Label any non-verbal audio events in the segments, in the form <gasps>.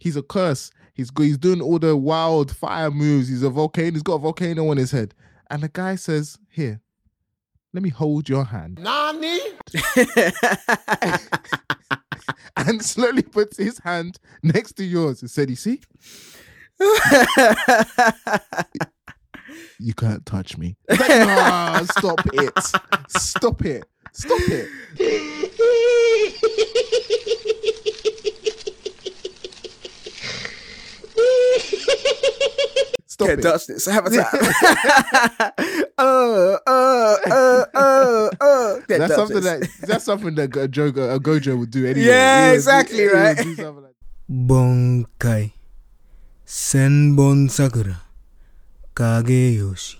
he's a curse. He's he's doing all the wild fire moves. He's a volcano. He's got a volcano on his head. And the guy says, "Here, let me hold your hand," Nani? <laughs> and slowly puts his hand next to yours and said, "You see, you can't touch me." Like, "Nah, stop it! Stop it! Stop it!" <laughs> Stop Get it. Dutch this. Have a time. <laughs> uh, uh, uh, uh, uh. That's something this. that that's something that a joke a Gojo would do anyway. Yeah, he exactly would, right. Like Bankai Senbon Sakura Kageyoshi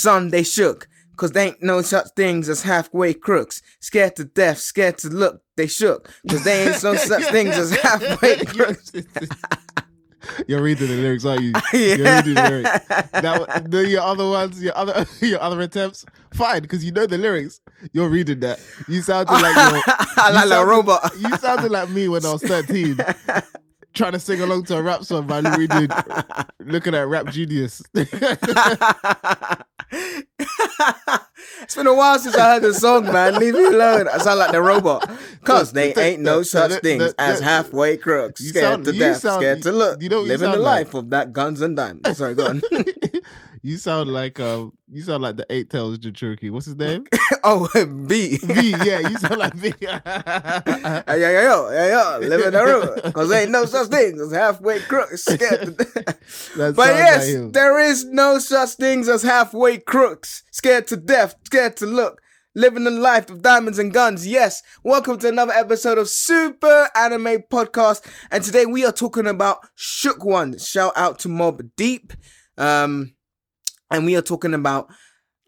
Son, they shook, cause they ain't no such things as halfway crooks. Scared to death, scared to look, they shook, cause they ain't no such things as <laughs> halfway <laughs> crooks. <laughs> You're reading the lyrics, aren't you? Yeah. You're reading the lyrics. Now, the, your other ones, your other, your other attempts, fine, because you know the lyrics. You're reading that. You sounded like I you like a sounded- robot. You sounded like me when I was 13, trying to sing along to a rap song by reading, looking at Rap Genius. <laughs> it's been a while since I heard the song, man. Leave me alone. I sound like the robot. <laughs> Cause they ain't no such things as halfway crooks. Scared sound- to death, sound- scared to look. you know Living the like? life of that guns and diamonds. Sorry, go on. <laughs> you sound like um, you sound like the Eight Tails Jinchuriki. What's his name? <laughs> oh, <laughs> B. V. Yeah, you sound like V. Hey, yo, yo, yo, yo, yo, living the room. Cause ain't no such things as halfway crooks. <laughs> But yes, like there is no such things as halfway crooks. Scared to death, scared to look. Living the life of diamonds and guns. Yes, welcome to another episode of Super Anime Podcast. And today we are talking about Shook One. Shout out to Mobb Deep. Um, and we are talking about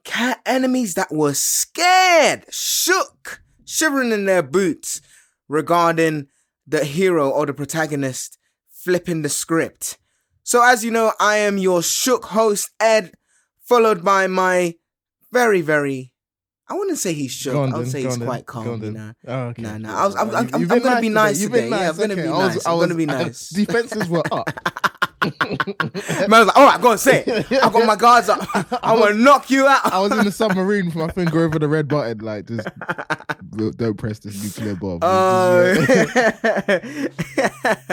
cat enemies that were scared, shook, shivering in their boots regarding the hero or the protagonist flipping the script. So, as you know, I am your shook host, Ed, followed by my very, very. I wouldn't say he's shook. I would say he's then, quite calm, you know. Oh, okay. No, no, I was- I'm- I'm- I'm been gonna be nice today. Yeah. I'm gonna be. I was- nice. I I'm was- gonna be nice. Defenses were up. <laughs> Man, I was like, all right, go on, say it. I got my guards up. <laughs> I'm gonna knock you out. I was in the <laughs> submarine with my finger over the red button, like just don't press this nuclear bomb. Oh.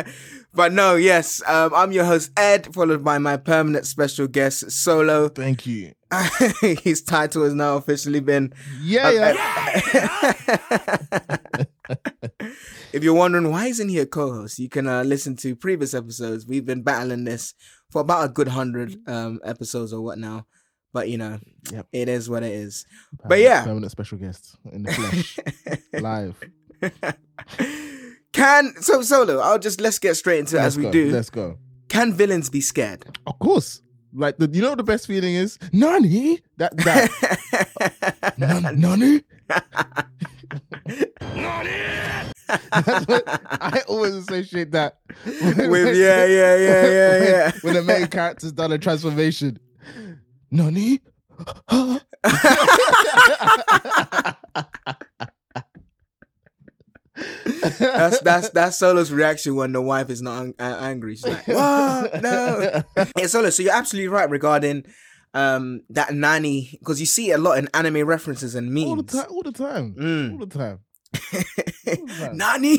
<laughs> but no, yes, um, I'm your host Ed, followed by my permanent special guest Solo. Thank you. <laughs> His title has now officially been. Yeah, yeah. <laughs> If you're wondering why isn't he a co-host, you can uh, listen to previous episodes. We've been battling this for about a good hundred um, episodes or what now, but you know, Yep. it is what it is. But yeah. permanent special guest in the flesh, <laughs> live. Can so solo? I'll just let's get straight into it Let's as we go. do. Let's go. Can villains be scared? Of course. Like the, you know what the best feeling is? Nani? That that <laughs> Nan- <laughs> Nani? That's what, I always associate that With yeah, yeah, yeah, yeah, <laughs> yeah. when the main character's done a transformation. Nani? That's that's that's Solo's reaction when the wife is not ang- a- angry. She's like, "What? No." <laughs> Hey, Solo. So you're absolutely right regarding um that nanny because you see it a lot in anime references and memes. all the time, all the time, Mm. all the time. <laughs> Nani?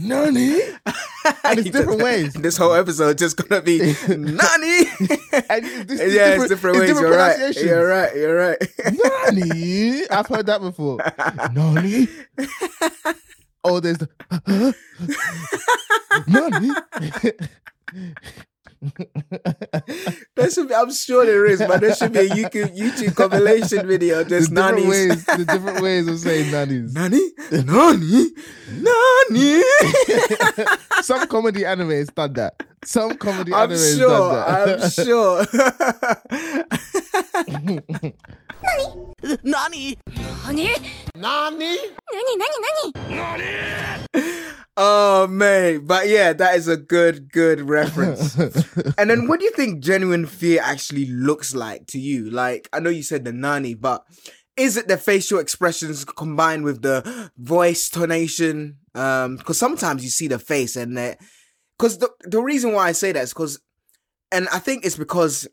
Nani? And it's <laughs> different ways. This whole episode just gonna be Nani. And it's- yeah, it's different ways. it's you're right. You're right. You're right. Nani? I've heard that before. Nani? Oh, there's the <laughs> Nani? <laughs> There should be, I'm sure there is, but there should be a YouTube, YouTube compilation video. There's different nannies. ways, the different ways of saying nannies. Nani? Nani? Nani? <laughs> Some comedy anime has done that. Some comedy I'm anime has sure. done I'm that. sure. Nani? Nani? Nani? Nani? Nani? Nani? Nani? Oh man, but yeah, that is a good, good reference. <laughs> and then, what do you think genuine fear actually looks like to you? Like, I know you said the nani, but is it the facial expressions combined with the voice tonation? Um, because sometimes you see the face and that. Because the the reason why I say that is because, and I think it's because,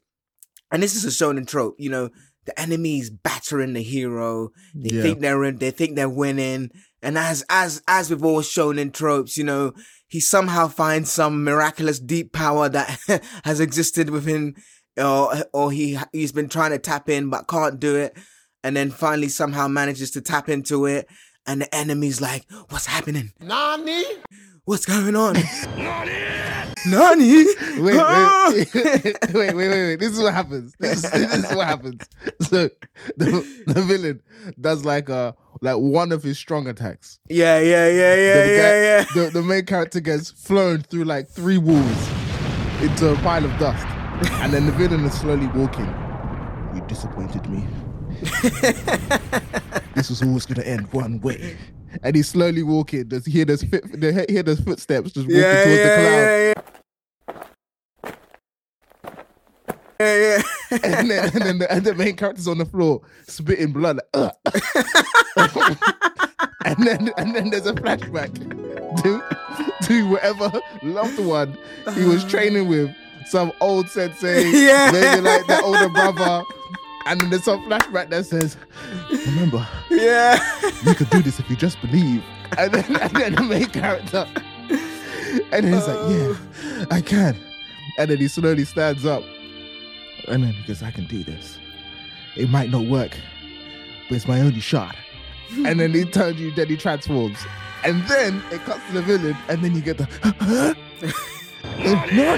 and this is a shonen trope, you know, the enemy's battering the hero. They Yeah. think they're in, they think they're winning, and as as as with all shonen tropes, you know, he somehow finds some miraculous deep power that <laughs> has existed within, or or he he's been trying to tap in but can't do it, and then finally somehow manages to tap into it, and the enemy's like, "What's happening? 何 What's going on?" Nani? <laughs> Wait, Ah! wait, <laughs> wait, wait, wait, wait. This is what happens. This <laughs> is, this is what happens. So the, the villain does like a like one of his strong attacks. yeah, yeah, yeah, yeah, the, yeah, guy- yeah. The, the main character gets flown through like three walls into a pile of dust, and then the villain is slowly walking. You disappointed me. <laughs> this was always gonna end one way. And he's slowly walking. Does hear those fit, the, hear those footsteps just walking yeah, towards yeah, the cloud. yeah, yeah. Yeah, <laughs> and then, and then the, and the main character's on the floor spitting blood. Like, <laughs> <laughs> and then and then there's a flashback to to whatever loved one he was training with, some old sensei, Yeah. maybe like their older brother. And then there's some flashback that says, "Remember, Yeah. you could do this if you just believe." And then, and then the main character, and then he's like, "Yeah, oh. I can." And then he slowly stands up, and then he goes, "I can do this. It might not work, but it's my only shot." and then he turns you, then he transforms, and then it cuts to the villain, and then you get the. <gasps> <laughs> no,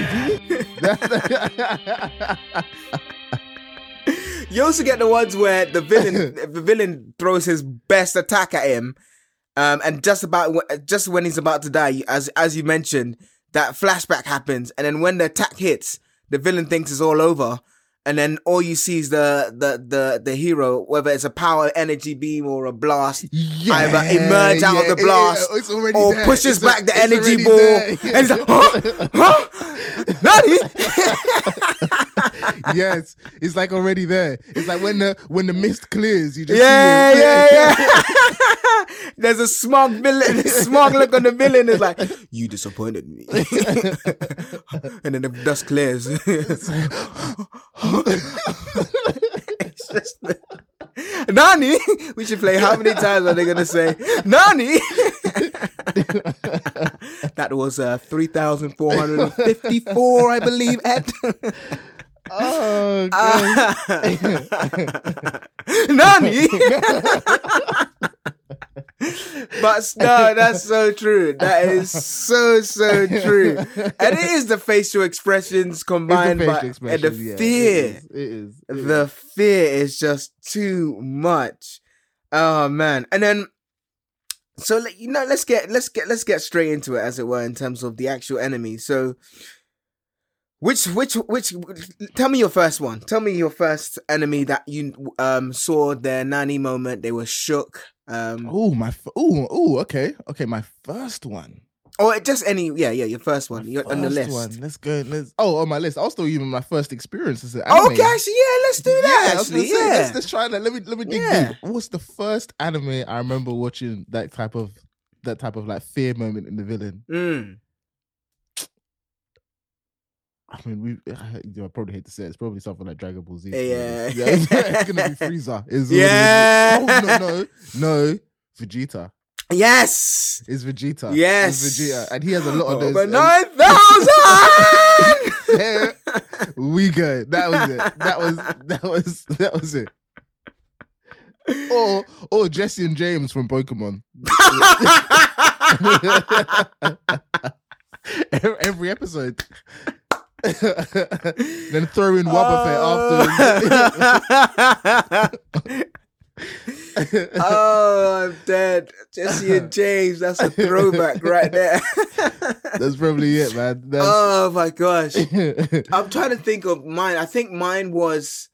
<laughs> <laughs> <laughs> You also get the ones where the villain, the villain throws his best attack at him, um, and just about just when he's about to die, as as you mentioned, that flashback happens, and then when the attack hits, the villain thinks it's all over, and then all you see is the the the the hero, whether it's a power energy beam or a blast, either emerge out of the blast already or there. pushes It's a- back the energy ball, and he's like, huh, huh? <laughs> <laughs> yes, it's like already there. It's like when the when the mist clears, you just Yeah, yeah, yeah. <laughs> There's a smug villain, smug look on the villain. Is like, you disappointed me. <laughs> and then the dust clears. it's just Nani. We should play. How many times are they gonna say Nani? that was uh, three thousand four hundred and fifty-four, I believe. Ed. Oh, <laughs> Uh. <laughs> Nani? but no, that's so true. That is so so true, and it is the facial expressions combined facial by and the yeah, fear. It is. It is. It The is. fear is just too much. Oh man, and then so you know, let's get let's get let's get straight into it, as it were, in terms of the actual enemy. So. Which, which, which? Tell me your first one. Tell me your first enemy that you um saw their nanny moment. They were shook. Um, Oh my! f- Oh, oh. Okay, okay. My first one. or just any. Yeah, yeah. Your first one. You're on the list. One. Let's go. Let's. Oh, on my list. I'll still even my first experience as an Oh, anime. okay, actually, yeah. Let's do that. I was gonna say, yeah. Let's, let's try that. Let me let me dig Yeah. deep. What's the first anime I remember watching that type of that type of like fear moment in the villain? Mm. I mean, we. I, I probably hate to say it, it's probably something like Dragon Ball Z. be Yeah. it's gonna be Frieza. <laughs> It's Yeah. Oh no no no Vegeta. Yes. It's Vegeta. Yes. It's Vegeta, and he has a lot of oh, those. Over and- um, nine thousand. <laughs> Yeah. we go. That was it. That was that was that was it. Or or Jessie and James from Pokemon. <laughs> every episode. Then throw in Wobbuffet after. <laughs> oh, I'm dead. Jessie and James, that's a throwback right there. <laughs> That's probably it, man. That's... oh my gosh. <laughs> I'm trying to think of mine. I think mine was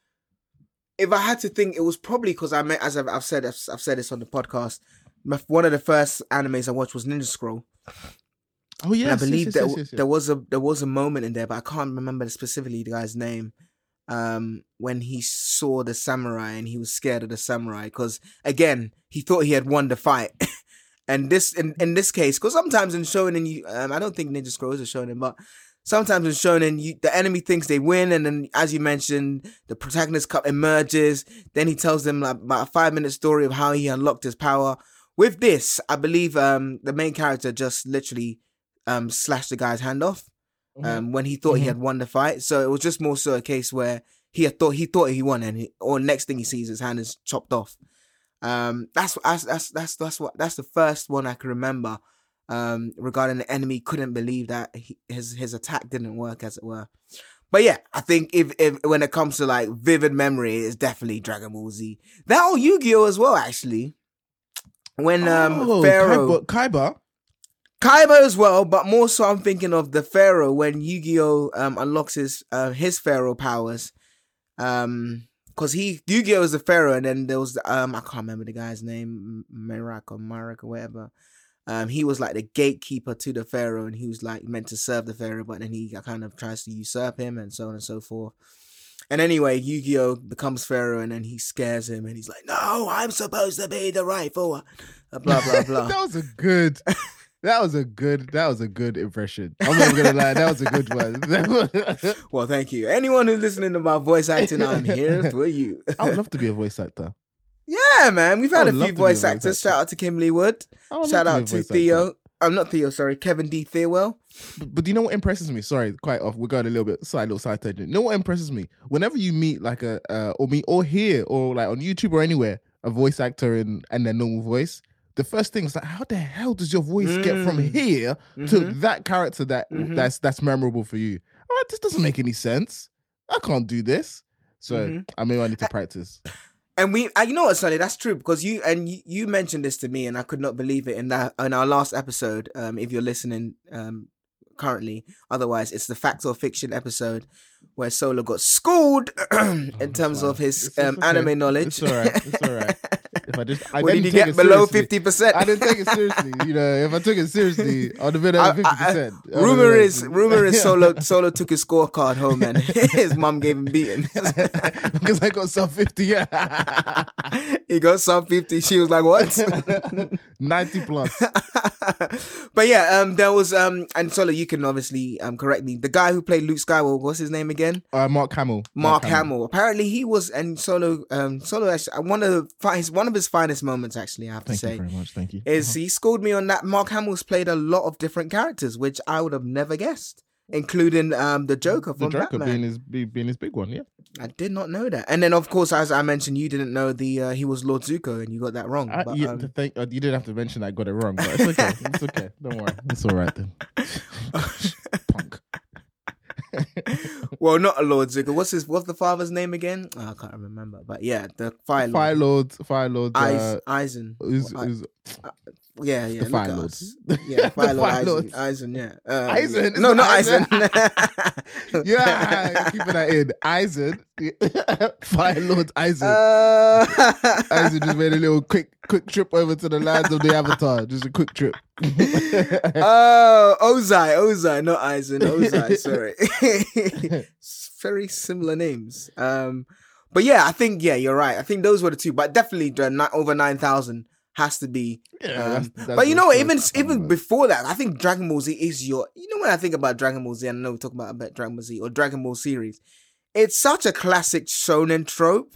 if I had to think, it was probably because I met, as I've, I've said, I've, I've, said this on the podcast. My, one of the first animes I watched was Ninja Scroll. Oh yeah, I believe yes, yes, yes, there was a there was a moment in there, but I can't remember specifically the guy's name. Um, when he saw the samurai and he was scared of the samurai because again he thought he had won the fight. <laughs> and this in, in this case, because sometimes in shonen, you um, I don't think Ninja Scrolls are shonen, but sometimes in shonen, you, the enemy thinks they win, and then as you mentioned, the protagonist cup emerges. Then he tells them like, about a five minute story of how he unlocked his power. With this, I believe um, the main character just literally um, slashed the guy's hand off mm-hmm. um, when he thought mm-hmm. he had won the fight. So it was just more so a case where he had thought he thought he won, and he, or next thing he sees, his hand is chopped off. Um, that's that's that's that's that's what that's the first one I can remember um, regarding the enemy couldn't believe that he, his his attack didn't work as it were. But yeah, I think if, if when it comes to like vivid memory, it's definitely Dragon Ball Z. That or Yu Gi Oh as well, actually. When um oh, Pharaoh Kaiba, Kaiba as well, but more so I'm thinking of the Pharaoh when Yu Gi Oh um unlocks his uh, his Pharaoh powers. Um, because he Yu Gi Oh is the Pharaoh, and then there was um I can't remember the guy's name, Merak or Marak or whatever. Um, he was like the gatekeeper to the pharaoh, and he was like meant to serve the pharaoh, but then he kind of tries to usurp him, and so on and so forth. And anyway, Yu-Gi-Oh becomes pharaoh, and then he scares him, and he's like, "No, I'm supposed to be the rightful." Blah blah <laughs> blah. that was a good. <laughs> That was a good. That was a good impression. I'm not gonna lie. That was a good one. <laughs> well, thank you. Anyone who's listening to my voice acting, I'm here <laughs> for you. I would love to be a voice actor. Yeah, man. We've had a few voice actors. Shout out to Kimberly Wood. Shout out to Theo. I'm not Theo, sorry, Kevin D. Thelwell. But, but do you know what impresses me? Sorry, quite off. We're going a little bit side, little side tangent. You know what impresses me? Whenever you meet like a uh, or meet or hear or like on YouTube or anywhere a voice actor in and their normal voice, the first thing is like, how the hell does your voice mm. get from mm. here mm-hmm. to that character that mm-hmm. that's that's memorable for you? Oh, this doesn't make any sense. I can't do this. So mm-hmm. I mean, I need to practice. <laughs> And we, uh, you know what, Sonny, that's true because you and you, you, mentioned this to me, and I could not believe it in that in our last episode. Um, if you're listening, um, currently, otherwise, it's the fact or fiction episode where Solo got schooled <clears throat> in oh, terms of his um, okay. anime knowledge. It's alright. It's alright. If <laughs> I just, I what did he get below fifty percent? I didn't take it seriously. You know, if I took it seriously, I'd have been at fifty percent. Rumor is, rumor is, Solo Solo took his scorecard home and <laughs> his mom gave him beating <laughs> because I got sub fifty. Yeah, <laughs> he got sub fifty. She was like, "What?" Ninety plus. but yeah, um, there was um, and Solo, you can obviously um correct me. The guy who played Luke Skywalker, what's his name again? Uh, Mark Hamill. Mark, Mark Hamill. Hamill. Apparently, he was and Solo. Um, Solo actually one of the his one of his finest moments. Actually, I have Thank to say, very much. Thank you. Is uh-huh. he schooled me on that? Mark Hamill's played a lot of different characters, which I would have never guessed, including um the Joker from the Joker Batman. being his being his big one. Yeah, I did not know that. And then, of course, as I mentioned, you didn't know the uh, he was Lord Zuko, and you got that wrong. I, but, you, um... think, uh, you didn't have to mention I got it wrong, but it's okay. it's okay. Don't worry. It's all right then. <laughs> <laughs> Well, not a Lord Zuko. What's his? What's the father's name again? Oh, I can't remember. But yeah, the Fire Lord. Fire Lord. Fire Lord. Uh, Eisen. Who's, uh, yeah, yeah. <laughs> The Fire Lord. Yeah, Fire Lord. Eisen. Eisen. Yeah. Uh, Eisen. No, not Eisen. <laughs> <laughs> yeah, keeping that in. Eisen. Fire Lord Eisen. Uh... Eisen just made a little quick, quick trip over to the lands of the Avatar. Just a quick trip. oh, Ozai, Ozai, not Eisen. Ozai. Sorry. Very similar names. Um, but yeah, I think yeah, you're right. I think those were the two, but definitely the over nine thousand has to be. Yeah, um, that's, that's but you know, even even before that, I think Dragon Ball Z is your. You know, when I think about Dragon Ball Z, I know we talk about, about Dragon Ball Z or Dragon Ball series. It's such a classic shonen trope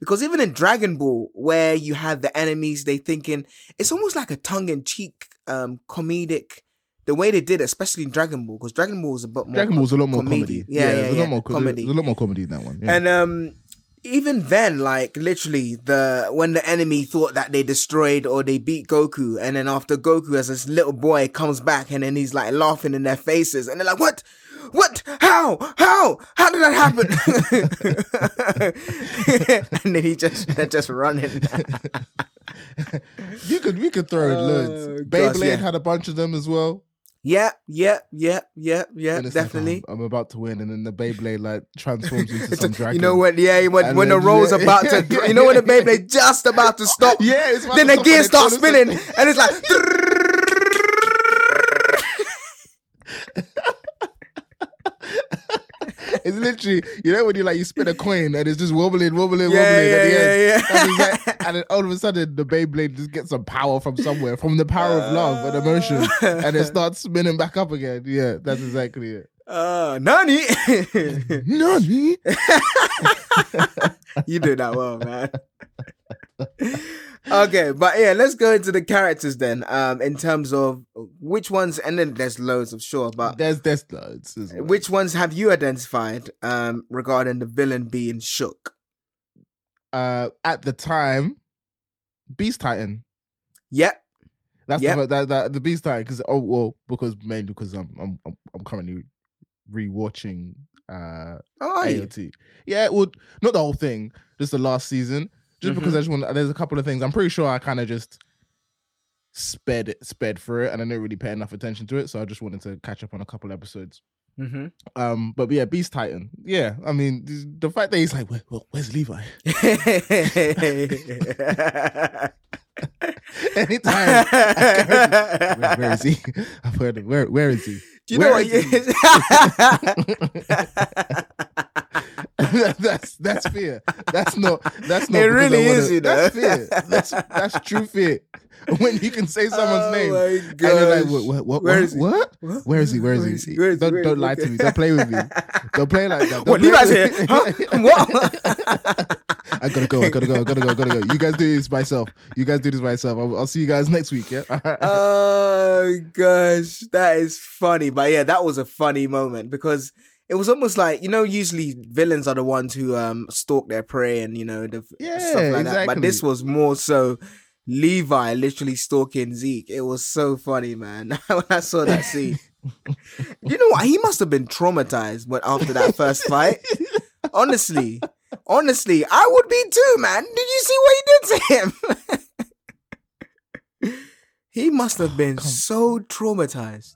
because even in Dragon Ball, where you have the enemies, they thinking it's almost like a tongue in cheek, um, comedic. The way they did, it, especially in Dragon Ball, because Dragon Ball was a bit more. Dragon Ball was a lot more comedy. comedy. Yeah, yeah, yeah, yeah. A lot more comedy. There's a lot more comedy in that one. Yeah. And um, even then, like literally, the when the enemy thought that they destroyed or they beat Goku, and then after Goku as this little boy comes back, and then he's like laughing in their faces, and they're like, "What? What? How? How? How did that happen?" <laughs> and then he just they're just running. <laughs> You could we could throw in Oh, loads. gosh, Beyblade yeah. had a bunch of them as well. Yeah, yeah, yeah, yeah, yeah, And it's like, definitely. oh, I'm about to win, and then the Beyblade like transforms <laughs> into some dragon. you know when, yeah, when, And when the roll's yeah, about to, <laughs> yeah, you know when the yeah. Beyblade just about to stop, <laughs> Yeah, it's then the gear starts then spinning, and it's like, <laughs> It's literally, you know, when you like you spin a coin and it's just wobbling, wobbling, Yeah, wobbling yeah, at the yeah, end. yeah. Exact- and then all of a sudden, the Beyblade just gets some power from somewhere, from the power of love and emotion, and it starts spinning back up again. Yeah, that's exactly it. uh, Nani, <laughs> Nani? <laughs> you do that well, man. Okay, but yeah, let's go into the characters then. Um, in terms of which ones, and then there's loads of sure, but There's there's loads. well. which ones have you identified um regarding the villain being shook? uh at the time, Beast Titan. Yep. That's Yep. the that, that the Beast Titan because oh well because mainly because I'm I'm I'm, I'm currently rewatching uh Oh? AOT. Yeah, well, not the whole thing, just the last season. Just because Mhm. I just want, there's a couple of things. I'm pretty sure I kind of just sped it, sped through it, and I didn't really pay enough attention to it. So I just wanted to catch up on a couple episodes. Mm-hmm. Um, but yeah, Beast Titan. Yeah, I mean, the fact that he's like, Where, where- where's Levi? <laughs> <laughs> Anytime, <laughs> where, where is he? I've heard him. Where, where is he? Do you know Where what? <laughs> that's that's fear. That's not. That's not. It really wanna- is, you know. That's fear. That's that's true fear. <laughs> When you can say someone's oh name and you're like, what? What? What? Where what, is he? what? What? Where is he? Where is he? Where is he? Don't Where don't lie to me. Don't play with me. Don't play like that. What? Don't Levi's here? Huh? <laughs> What? I gotta go. I gotta go. I gotta go. I gotta go. You guys do this by yourself. You guys do this by yourself. I'll, I'll see you guys next week. Yeah. oh gosh, that is funny. But yeah, that was a funny moment because it was almost like you know, usually villains are the ones who um stalk their prey and you know the Yeah, stuff like that. But this was more so Levi literally stalking Zeke. It was so funny, man. <laughs> when I saw that scene, <laughs> you know what? He must have been traumatized when after that first fight. <laughs> Honestly, honestly, I would be too, man. Did you see what he did to him? he must have been Come- so traumatized.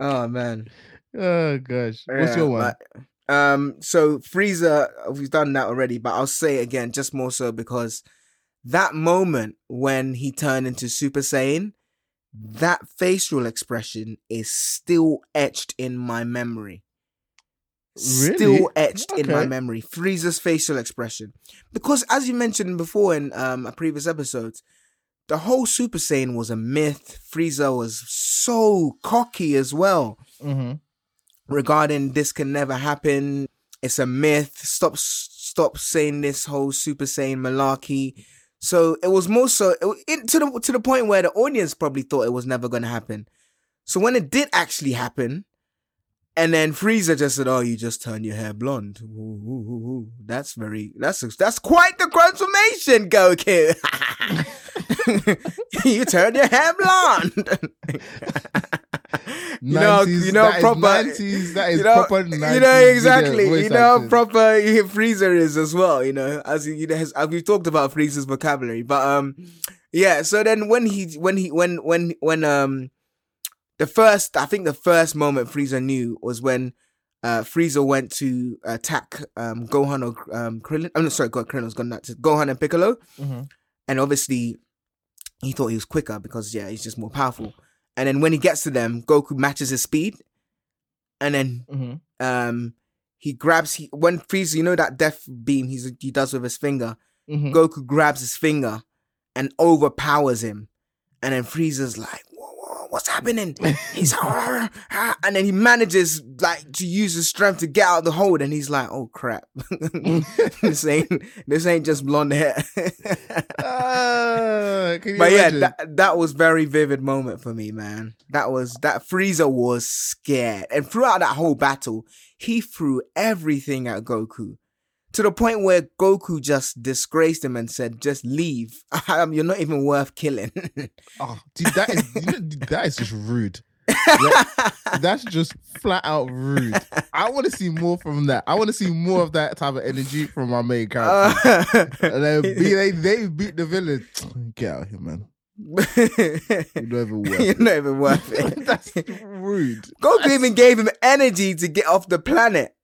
oh man. Oh gosh. What's Yeah, your one? but, um, so Frieza, we've done that already, but I'll say it again, just more so because that moment when he turned into Super Saiyan, that facial expression is still etched in my memory. Really? Still etched in my memory. Frieza's facial expression. Because as you mentioned before in um a previous episodes, the whole Super Saiyan was a myth. Frieza was so cocky as well mm-hmm. Regarding this can never happen. It's a myth. Stop, stop saying this whole Super Saiyan malarkey. So it was more so it, it, to the to the point where the audience probably thought it was never going to happen. So when it did actually happen, and then Frieza just said, "Oh, you just turn your hair blonde." Ooh, ooh, ooh. That's very that's that's quite the transformation, Goku. <laughs> <laughs> you turned your hair blonde. <laughs> you know, you know, proper. 90s, that is you know, proper you know exactly. You know how proper Frieza is as well. You know, as you know, as we've talked about Frieza's vocabulary, but um, yeah. So then when he, when he, when when when um, the first, I think the first moment Frieza knew was when uh Frieza went to attack um Gohan or um Krillin. I'm oh, no, sorry, God, Krillin's gone to Gohan and Piccolo, Mhm. and obviously he thought he was quicker because yeah, he's just more powerful. And then when he gets to them, Goku matches his speed, and then Mhm. um he grabs he when Frieza, you know that death beam he's he does with his finger. Mhm. Goku grabs his finger and overpowers him, and then Frieza's like, "What's happening?" He's <laughs> and then he manages like to use his strength to get out of the hold, and he's like, "Oh crap, <laughs> this ain't this ain't just blonde hair." <laughs> Ah, you but yeah, that that was very vivid moment for me, man. That was that Frieza was scared, and throughout that whole battle, he threw everything at Goku. To the point where Goku just disgraced him and said, "Just leave. <laughs> Um, you're not even worth killing." <laughs> Oh, dude, that is <laughs> that is just rude. That- that's just flat out rude. I want to see more from that. I want to see more of that type of energy from our main character. and then be, they they beat the villain. <tsk> Get out of here, man. You're not even worth you're it. not even worth it. That's rude. Goku even gave him energy to get off the planet.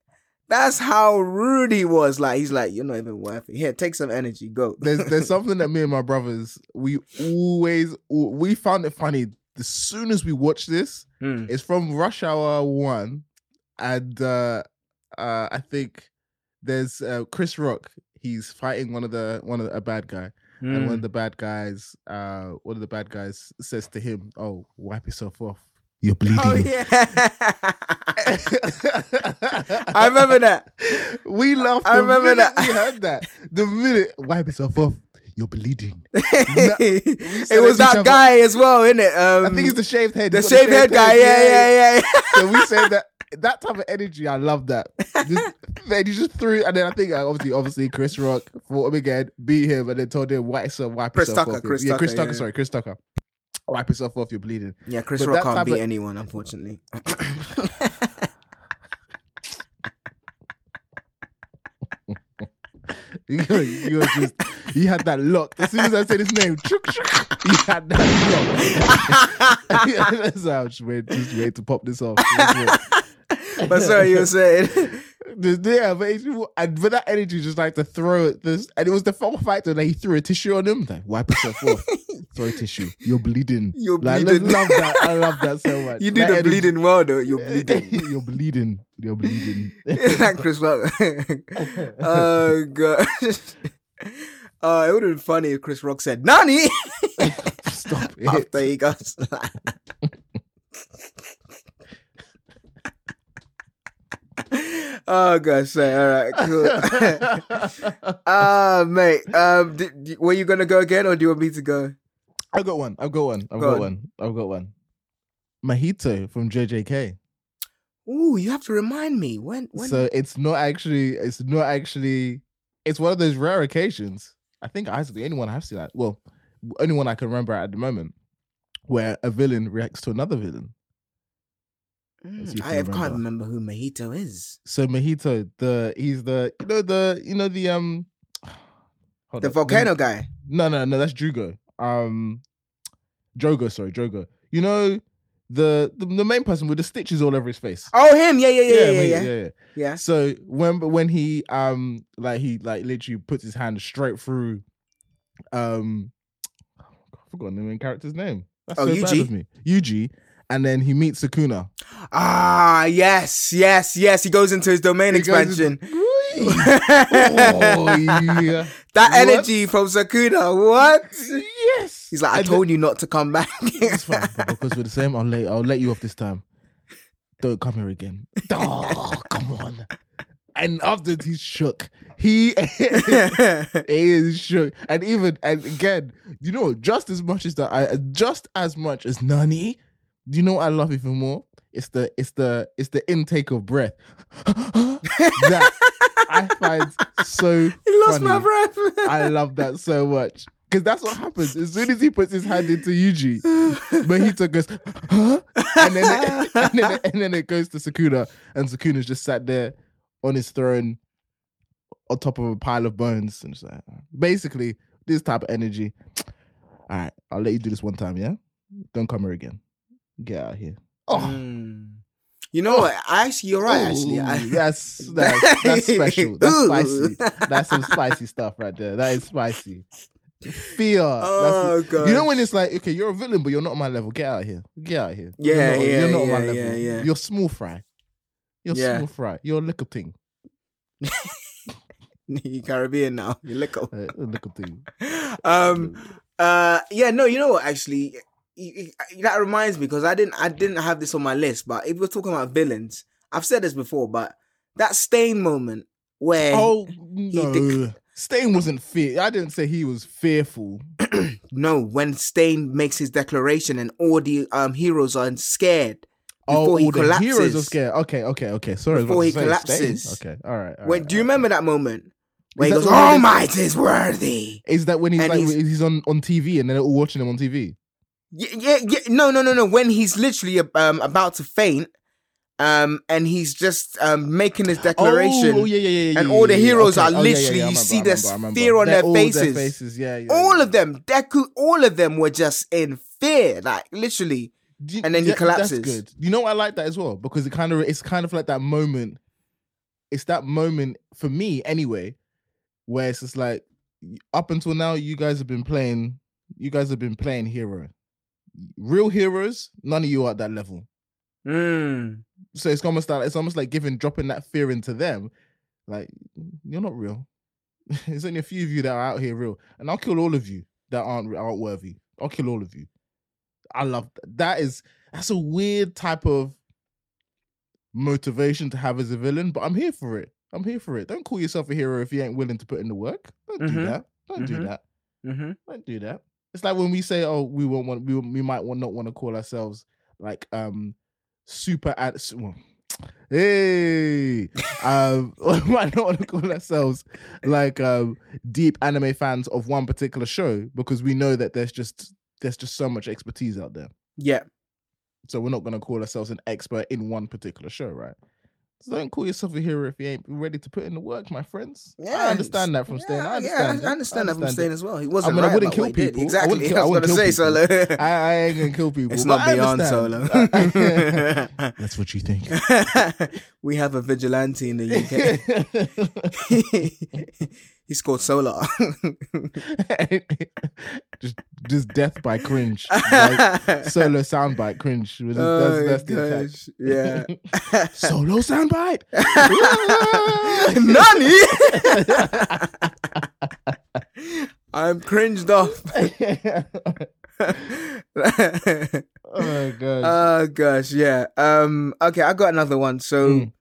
That's how rude he was. Like he's like, you're not even worth it. Here, take some energy. Go. <laughs> There's there's something that me and my brothers we always we found it funny. As soon as we watch this, Mm. it's from Rush Hour One, and uh uh I think there's uh, Chris Rock. He's fighting one of the one of the, a bad guy, and one of Mm. the bad guys, uh, one of the bad guys says to him, "Oh, wipe yourself off. You're bleeding." Oh yeah. <laughs> I remember that. We laughed. I remember that. We heard that. The minute wipe yourself off. You're bleeding. <laughs> it it was that guy as well, isn't it? Um, I think it's the shaved head. the He's shaved head guy. Yeah, yeah, yeah. So we said that that type of energy. I love that. Just, then you just threw, and then I think uh, obviously, obviously, Chris Rock fought him again, beat him, and then told him wipe yourself, wipe Chris Tucker. Chris yeah, Chris Tucker, Tucker. yeah. Sorry, Chris Tucker. Wipe yourself off. You're bleeding. Yeah, Chris But Rock can't beat of- anyone, unfortunately. <laughs> You, just, you had that lock. As soon as I said his name, you had that lock. <laughs> That's how I just wait, just wait to pop this off. But sorry, you were saying. Yeah, but it's, and but that energy just like to throw it. This and it was the fun factor that he threw a tissue on him. Like wipe yourself off, <laughs> throw a tissue. You're bleeding. You're like, bleeding. love that. I love that so much. You do That the energy- bleeding well, though. You're <laughs> bleeding. You're bleeding. You're bleeding. <laughs> like Chris Rock. oh god. Uh, it would have been funny if Chris Rock said "Nani" Stop it. after he got slapped. Oh gosh, say all right, cool. <laughs> <laughs> Ah, mate. Um, did- were you gonna go again, or do you want me to go? I've got one. I've got one. I've Go got on. one. I've got one. Mahito from JJK. Ooh, you have to remind me when. when So it's not actually. It's not actually. It's one of those rare occasions. I think I the only one I've seen that. Well, only one I can remember at the moment, where a villain reacts to another villain. Mm, see if I can't remember. remember who Mahito is. So Mahito, the he's the you know the you know the um <sighs> The up, volcano guy. No, no, no, that's Drugo. Um, Drogo, sorry, Drogo. You know the, the the main person with the stitches all over his face. Oh, him. Yeah, yeah, yeah, yeah, mate, yeah. yeah. yeah. So when when he um like he like literally puts his hand straight through um <sighs> I forgot the main character's name. That's Oh, so bad of me. Yuji, and then he meets Sukuna. Ah, yes, yes, yes. He goes into his domain He expansion. <laughs> oh yeah. That What? energy from Sukuna. What? Yes. He's like, I told you not to come back. <laughs> It's fine, but because we're the same, I'll let I'll let you off this time. Don't come here again. <laughs> Oh, come on. And after he's shook. He he is shook. And even and again, you know, just as much as that I just as much as Nani, do you know what I love even more? It's the it's the it's the intake of breath. <laughs> that I find so <laughs> he lost my breath. <laughs> I love that so much. Because that's what happens. As soon as he puts his hand into Yuji, Mahito goes, huh? And then, and, then, and then it goes to Sukuna, and Sukuna's just sat there on his throne on top of a pile of bones. And just like, basically, this type of energy. All right, I'll let you do this one time, yeah? Don't come here again. Get out of here. Oh, Mm. You know what? I actually, you're right. Actually, I, that's, that's, that's special. That's <laughs> Ooh. spicy. That's some spicy stuff right there. That is spicy. Fear. Oh god. you know when it's like, okay, you're a villain, but you're not on my level. Get out of here. Get out of here. Yeah, you're not, yeah, you're not on my yeah, level. yeah, yeah. You're small fry. You're Yeah. small fry. You're a little thing. <laughs> you Caribbean now. You look up. Uh, a little thing. <laughs> um uh yeah no you know what actually y- y- that reminds me because i didn't i didn't have this on my list but if we're talking about villains i've said this before but that stain moment where Oh he no. dec- Stain wasn't fear. I didn't say he was fearful. <clears throat> no when stain makes his declaration and all the um heroes are scared Oh, Before he all the heroes are scared. Okay, okay, okay. Sorry. Before he say Stain. collapses. Okay, all right. all when right, do you right. remember that moment Where he that goes, the one "All that- might is worthy." Is that when he's And like he's- he's, on on TV and they're all watching him on TV? Yeah, yeah, yeah. No, no, no, no. When he's literally um about to faint, um, and he's just um making his declaration. Oh, yeah, yeah, yeah, yeah. and all the heroes Okay. are Oh, yeah, literally- you see the remember, I remember. fear on They're their faces. faces. Yeah, yeah. all of them, Deku, all of them were just in fear, like literally. You- and then he collapses. That's good. You know I like that as well because it kind of it's kind of like that moment. It's that moment for me anyway, where it's just like up until now you guys have been playing. You guys have been playing hero, real heroes. None of you are at that level. Mm. So it's almost like it's almost like giving dropping that fear into them. Like you're not real. <laughs> There's only a few of you that are out here real, and I'll kill all of you that aren't aren't worthy. I'll kill all of you. I love that. that. Is that's a weird type of motivation to have as a villain, but I'm here for it. I'm here for it. Don't call yourself a hero if you ain't willing to put in the work. Don't do Mhm. that. Don't do Mhm. that. hmm Don't do that. It's like when we say, "Oh, we won't want, we we might want not want to call ourselves like um super ad." Well, <tsk> hey, um, <laughs> we might not want to call ourselves like um deep anime fans of one particular show because we know that there's just there's just so much expertise out there. Yeah. So we're not gonna call ourselves an expert in one particular show, right? So don't call yourself a hero if you ain't ready to put in the work, my friends. Yeah, I understand that from Stain. I understand. Yeah, I understand that from it. Stain as well. He wasn't mean, I wouldn't kill what he did. people. I Exactly. wouldn't kill- <laughs> I I was wouldn't gonna say kill Solo. I, I ain't gonna kill people. it's not beyond. Solo. <laughs> That's what you think. <laughs> we have a vigilante in the UK. He's scored Solar. <laughs> just, just death by cringe. <laughs> Like, solo soundbite cringe. Oh, that's, that's gosh. Yeah. <laughs> solo soundbite. Nani? I'm cringed off. oh my god. oh gosh, yeah. Um, okay, I got another one. So Mm.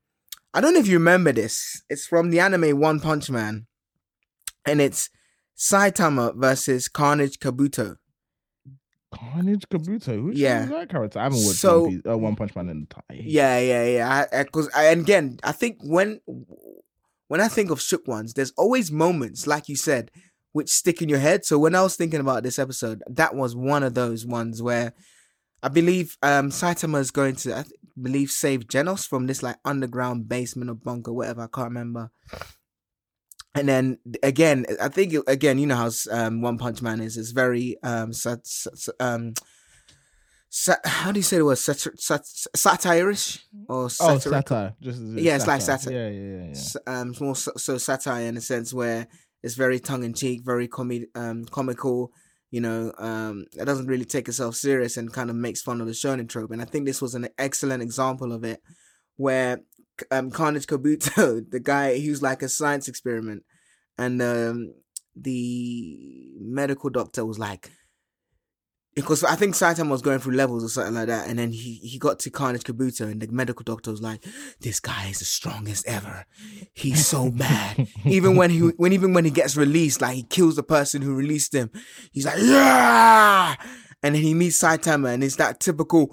I don't know if you remember this. It's from the anime One Punch Man, and it's Saitama versus Carnage Kabuto. Carnage Kabuto. Which Yeah. that character? I haven't watched So- One, Piece, uh, One Punch Man in the time. Yeah, yeah, yeah. I, I, Cause I, and again, I think when when I think of shook ones, there's always moments, like you said, which stick in your head. So when I was thinking about this episode, that was one of those ones where I believe um Saitama is going to, I believe, save Genos from this like underground basement or bunker, whatever. I can't remember. And then again, I think again, you know how um, One Punch Man is. It's very um, sat, sat, um, sat, how do you say the word sat, sat, satirish or Oh, satire. Just Yeah, it's like satire. Yeah, yeah, yeah. yeah. um it's more so, so satire in a sense where it's very tongue in cheek, very comi- um comical. You know, um, it doesn't really take itself serious and kind of makes fun of the shonen trope. And I think this was an excellent example of it, where um Carnage Kabuto, <laughs> the guy, who's like a science experiment, and um the medical doctor was like. Because I think Saitama was going through levels or something like that, and then he, he got to Carnage Kabuto, and the medical doctor was like, "This guy is the strongest ever. He's so bad. <laughs> even when he when even when he gets released, like he kills the person who released him. He's like, yeah. And then he meets Saitama, and it's that typical,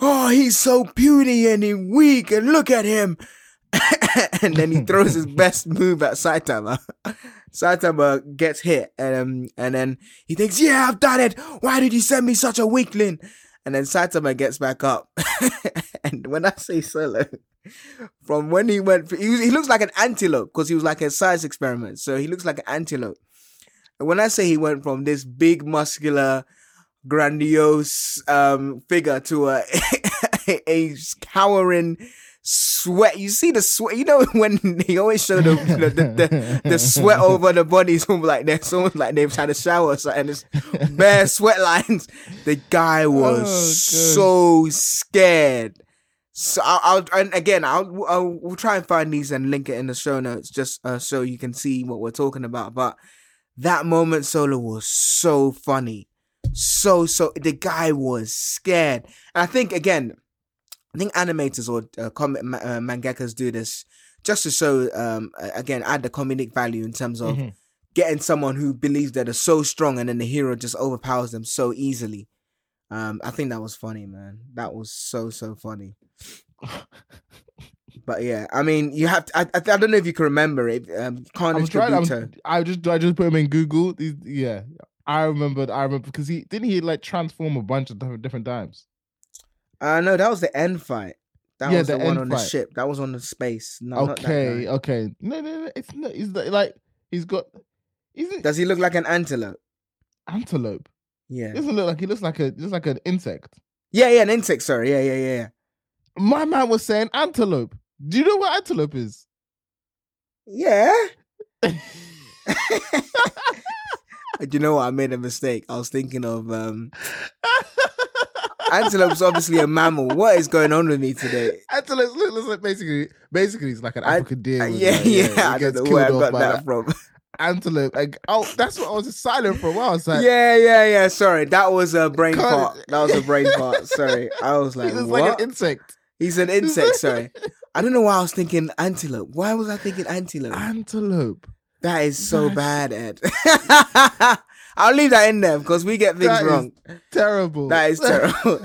oh, he's so puny and he's weak, and look at him. <laughs> and then he throws his <laughs> best move at Saitama. <laughs> Saitama gets hit, and um, and then he thinks, "Yeah, I've done it. Why did you send me such a weakling?" And then Saitama gets back up, and when I say solo, from when he went, he, was- he looks like an antelope because he was like a size experiment. So he looks like an antelope. And when I say he went from this big, muscular, grandiose um, figure to a <laughs> a cowering sweat. You see the sweat. You know <laughs> when he always show the the, the, the, the sweat <laughs> over the body. It's like they're almost like they've had a shower or something. It's bare sweat lines. The guy was Oh, so scared. So I'll, I'll and again I'll, I'll we'll try and find these and link it in the show notes just uh, so you can see what we're talking about. But that moment solo was so funny, so so the guy was scared. And I think again, I think animators or uh, comic ma- uh, mangakas do this just to show um again add the comedic value in terms of Mhm. getting someone who believes that they're so strong and then the hero just overpowers them so easily. Um, I think that was funny, man. That was so so funny. <laughs> But yeah, I mean, you have. To, I, I I don't know if you can remember it. Um, Carnage trying. I'm, I just I just put him in Google. Yeah, I remembered. I remember because he didn't he like transform a bunch of different, different times. Uh no, that was the end fight. That Yeah, was the, the one end on the ship. That was on the space. No, not that okay, okay. No, no, no. It's not. He's like he's got. Isn't Does he look like an antelope? antelope? Yeah. Doesn't look like he looks like a just like an insect. Yeah, yeah, an insect. Sorry. Yeah, yeah, yeah, yeah. My man was saying antelope. Do you know what antelope is? Yeah. <laughs> <laughs> <laughs> <laughs> Do you know what? I made a mistake. I was thinking of um antelope's obviously a mammal. What is going on with me today? antelope looks, looks like basically basically it's like an African deer. Uh, yeah, like, yeah. it I don't know where I got by that from. Antelope. Like, oh, that's what I was silent for a while. I was like, yeah, yeah, yeah. Sorry, that was a brain Can't- That was a brain part. Sorry, I was <laughs> like, what? like an insect. He's an insect. Sorry, <laughs> I don't know why I was thinking antelope. Why was I thinking antelope? Antelope. That is so That's- bad, Ed. <laughs> I'll leave that in there because we get things That wrong. Terrible. That is <laughs> terrible.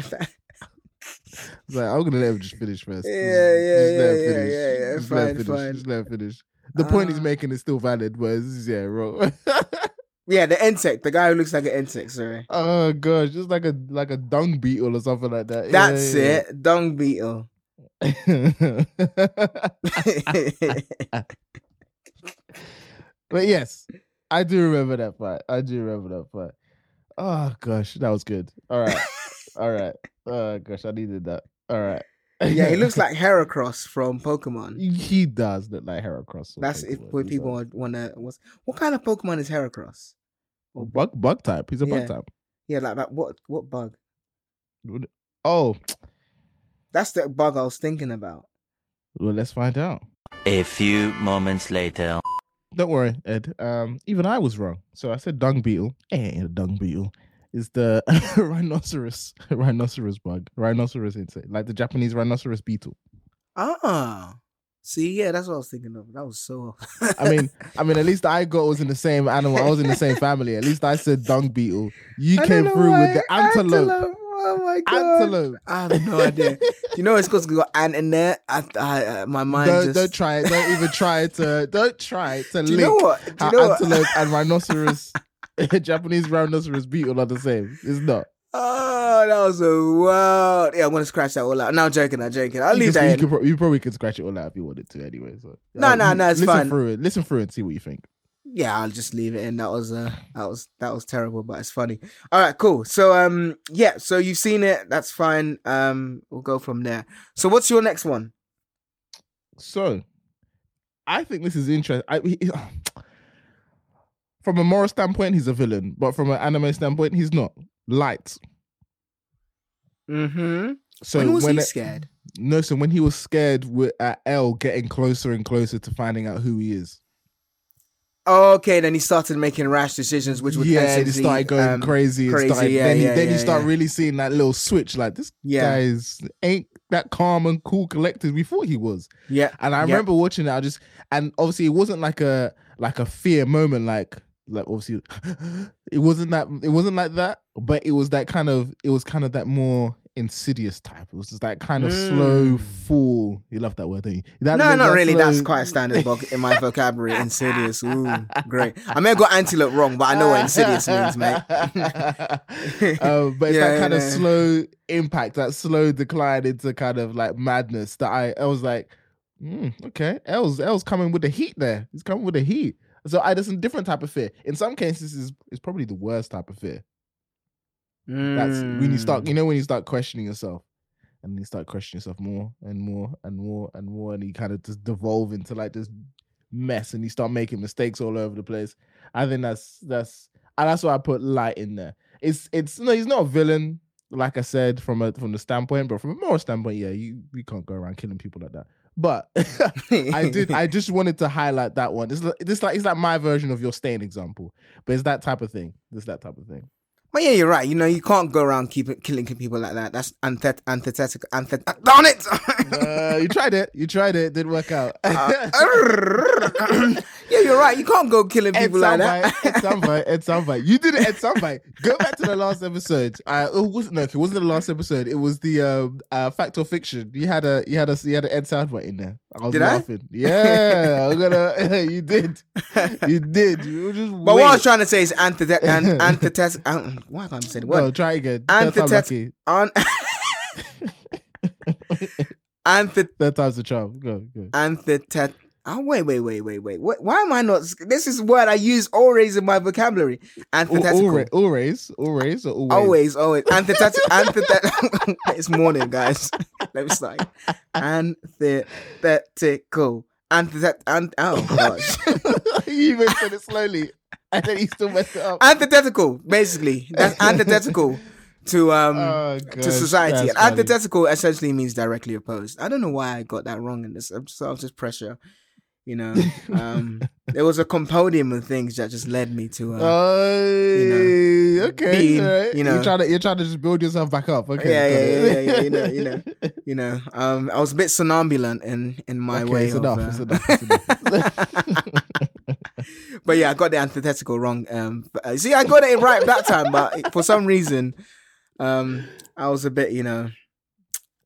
Like, I'm gonna let him just finish first. Yeah, Just- yeah, just yeah, yeah, finish. yeah, yeah. Just let Fine, finish. fine. Just let him finish. The point he's Ah. making is still valid, but this is yeah, wrong. <laughs> yeah, the insect, the guy who looks like an insect. Sorry, oh gosh, just like a like a dung beetle or something like that. that's Yeah, it. Dung beetle. Yeah. but yes, I do remember that fight. I do remember that fight. Oh gosh, that was good. All right, all right. <laughs> Oh gosh, I needed that. All right. yeah, he looks <laughs> like Heracross from Pokemon. he does look like Heracross. from That's if when He people does. want to. What's what kind of Pokemon is Heracross? Oh, bug bug type. He's a Yeah. bug type. Yeah, like, like what what bug? Oh, That's the bug I was thinking about. well, let's find out. A few moments later. Don't worry, Ed. Um, even I was wrong. So I said dung beetle. Eh, ain't a dung beetle. Is the <laughs> rhinoceros <laughs> rhinoceros bug rhinoceros insect like the Japanese rhinoceros beetle? Ah, see, yeah, that's what I was thinking of. That was so. <laughs> I mean, I mean, at least I got was in the same animal. I was in the same family. At least I said dung beetle. You I came through with the antelope. Oh my god! Antelope. I have no idea. Do you know it's because we got ant in there? I, I, uh, my mind Don't, just. don't try it. Don't even try to. Don't try to Do you know what? Do you know what? antelope and <laughs> rhinoceros, <laughs> Japanese rhinoceros beetle are the same. It's not. Oh, that was a wild. Yeah, I'm gonna scratch that all out. No, I'm joking. I'm joking. I'll you leave that you, pro- you probably can scratch it all out if you wanted to anyway. So No, Uh, no, no, it's listen fine. through it. Listen through it and see what you think. Yeah, I'll just leave it in. That was uh that was that was terrible, but it's funny. All right, cool. So um yeah, so you've seen it, that's fine. Um we'll go from there. So what's your next one? So, I think this is interesting. I, he- from a moral standpoint, he's a villain, but from an anime standpoint, he's not. Light. Mm-hmm. So when was he it- scared? No, so when he was scared with at L getting closer and closer to finding out who he is. Okay, then he started making rash decisions, which would yeah, he started going um, crazy. crazy, started- yeah, then he, yeah, then you yeah, start really seeing that little switch. Like this Yeah. guy is ain't that calm and cool, collected we thought he was. Yeah. And I remember watching it. I just and obviously it wasn't like a like a fear moment. Like like obviously <gasps> it wasn't that it wasn't like that. But it was that kind of it was kind of that more insidious type. It was just that kind of slow Mm. fall. You love that word, don't you? That, no, that- not that really. That's quite a standard in my vocabulary. <laughs> Insidious. Ooh, great. I may have got antelope wrong, but I know what insidious means, mate. <laughs> um, but it's <laughs> Yeah, that kind of yeah. slow impact, that slow decline into kind of like madness that I, I was like, mm, okay, L's L's coming with the heat there. He's coming with the heat. So I there's a different type of fear. In some cases, is is probably the worst type of fear. That's when you start, Mm. you know, when you start questioning yourself. And you start questioning yourself more and more and more and more, and you kind of just devolve into like this mess, and you start making mistakes all over the place. I think that's that's and that's why I put light in there. It's it's no, he's not a villain, like I said, from a from the standpoint, but from a moral standpoint, yeah, you you can't go around killing people like that. But <laughs> I did. I just wanted to highlight that one. It's like, this like it's like my version of your stain example, but it's that type of thing. It's that type of thing. But yeah, you're right. You know, you can't go around keeping killing people like that. That's anthet- antithetical. Anthet- darn it! <laughs> Uh, you tried it. You tried it. it Didn't work out. Uh, yeah, you're right. You can't go killing people like that. Ed Soundbite, Ed Soundbite. You did it, Ed Soundbite. Go back to the last episode. Uh, it wasn't no, it wasn't the last episode. It was the um, uh, fact or fiction. You had a you had a you had an Ed Soundbite in there. I was Did I? laughing. Yeah, I'm gonna. you did. You did. You just. But what I was trying to say is antithet- an- antithet- um, why can't I say the word? No, try again. Antithet- lucky. An- <laughs> Antith- Third time's the charm. Go, go. antithet- Oh, ah, wait, wait, wait, wait, wait. What, why am I not? This is a word I use always in my vocabulary. Antithetical. Always, always, always, or always. Always, always. Antithetical. antithet- <laughs> it's morning, guys. Let me start. <laughs> Antithetical. Antithet- ant- oh, <laughs> gosh. <laughs> you even said it slowly, and then he still messed it up. antithetical, basically. That's <laughs> antithetical to um Oh, to society. And funny. antithetical essentially means directly opposed. I don't know why I got that wrong in this. I'm so just pressure. You know, <laughs> um, there was a compendium of things that just led me to. Uh, Oh, okay. being, alright. you know- you're trying to you're trying to just build yourself back up. Okay, yeah, yeah, yeah, yeah, yeah, you know, you know, <laughs> you know. Um, I was a bit somnambulant in in my Okay, way it's of. enough, uh, it's enough, it's enough. <laughs> but yeah, I got the antithetical wrong. Um, but, uh, see, I got it right that time, but for some reason, um, I was a bit, you know,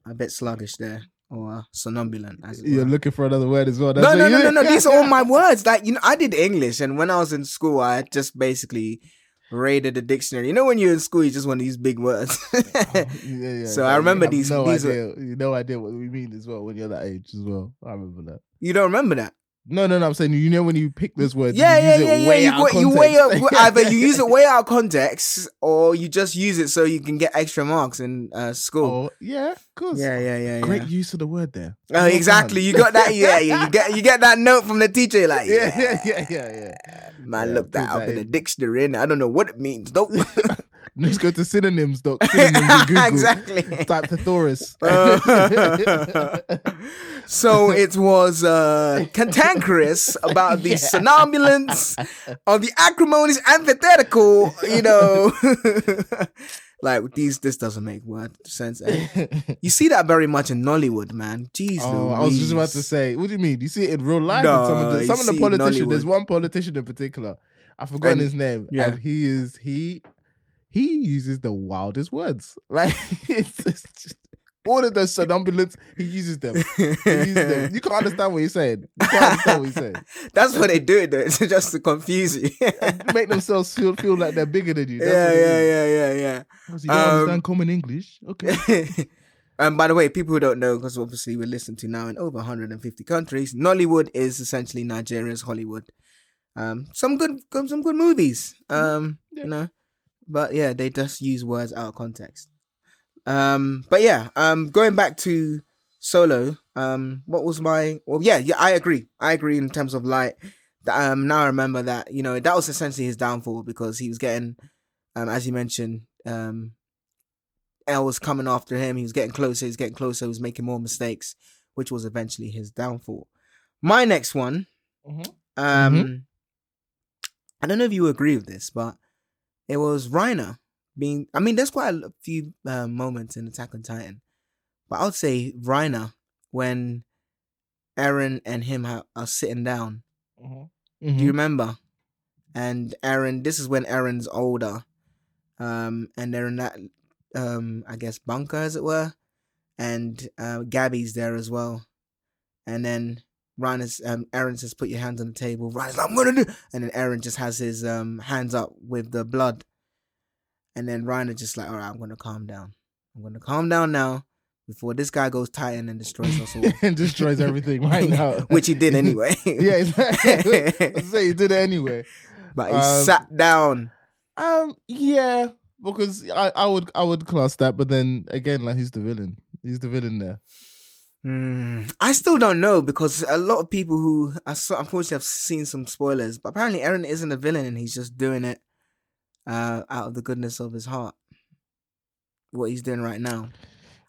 a bit sluggish there or somnambulant. As You're were. looking for another word as well. No, That's no, no, you- no, no. These <laughs> are all my words. Like you know, I did English, and when I was in school, I just basically raided the dictionary. You know, when you're in school, you just want to use big words. <laughs> Oh, yeah, yeah, <laughs> So yeah, I remember these- No these idea. You no idea what we mean as well when you're that age as well. I remember that. you don't remember that? No, no, no. I'm saying you know when you pick those words. Yeah, you yeah, use yeah, yeah. way You, of you weigh context. either you use it way out of context, or you just use it so you can get extra marks in uh, school. Oh, yeah, of course. Yeah, yeah, yeah, Great yeah. use of the word there. Oh, Well exactly. done. You got that. Yeah, yeah. You get you get that note from the teacher. Like, <laughs> yeah, yeah, yeah, yeah, yeah, man, Yeah, look that up that in the dictionary, and I don't know what it means. Don't. <laughs> Let's go to synonyms, doc. Synonyms <laughs> Google. exactly. Type thesaurus. Uh, <laughs> so it was uh, cantankerous about the <laughs> somnambulance of the acrimonious antithetical, you know. like these, this doesn't make word sense. eh? You see that very much in Nollywood, man. Jeez, Oh, I was just about to say, what do you mean? You see it in real life? No, some of the, some of the politicians. There's one politician in particular. I've forgotten And- his name. yeah. And he is he he uses the wildest words. <laughs> Like it's, just all of those somnambulance, he uses them. He uses them. You can't understand what he's saying. You can't understand what he's saying. <laughs> That's what they do though. <laughs> It's just to confuse you. Make themselves feel feel like they're bigger than you. That's yeah, what it is. yeah, yeah, yeah. Oh, so you don't Um, understand common English? Okay. and by the way, people who don't know, because obviously we're listened to now in over 150 countries, Nollywood is essentially Nigeria's Hollywood. Um, some good, good- some good movies. Um, Yeah. you know, but yeah, they just use words out of context. Um, but yeah, um, going back to Solo, um, what was my? Well, yeah, yeah, I agree. I agree in terms of like, um, now I remember that you know that was essentially his downfall because he was getting, um, as you mentioned, um, L was coming after him. He was getting closer. He was getting closer. He was making more mistakes, which was eventually his downfall. My next one, Mhm. um, I don't know if you agree with this, but it was Reiner being. I mean, there's quite a few uh, moments in Attack on Titan, but I would say Reiner when Eren and him are, are sitting down. Mhm. Do you remember? And Eren, this is when Eren's older, um, and they're in that, um, I guess bunker as it were, and uh, Gabi's there as well, and then Reiner is um, Eren says, "Put your hands on the table." Reiner's like, "I'm gonna do," and then Eren just has his um hands up with the blood, and then Reiner is just like, "All right, I'm gonna calm down. I'm gonna calm down now." Before this guy goes Titan and destroys us all, and <laughs> destroys everything right now. <laughs> which he did <laughs> anyway. yeah, exactly. Say he did it anyway. but he Um, sat down. Um, yeah, because I, I would I would class that, but then again, like he's the villain? He's the villain there? Mm, I still don't know because a lot of people who I saw, unfortunately have seen some spoilers, but apparently Eren isn't a villain and he's just doing it uh, out of the goodness of his heart. What he's doing right now,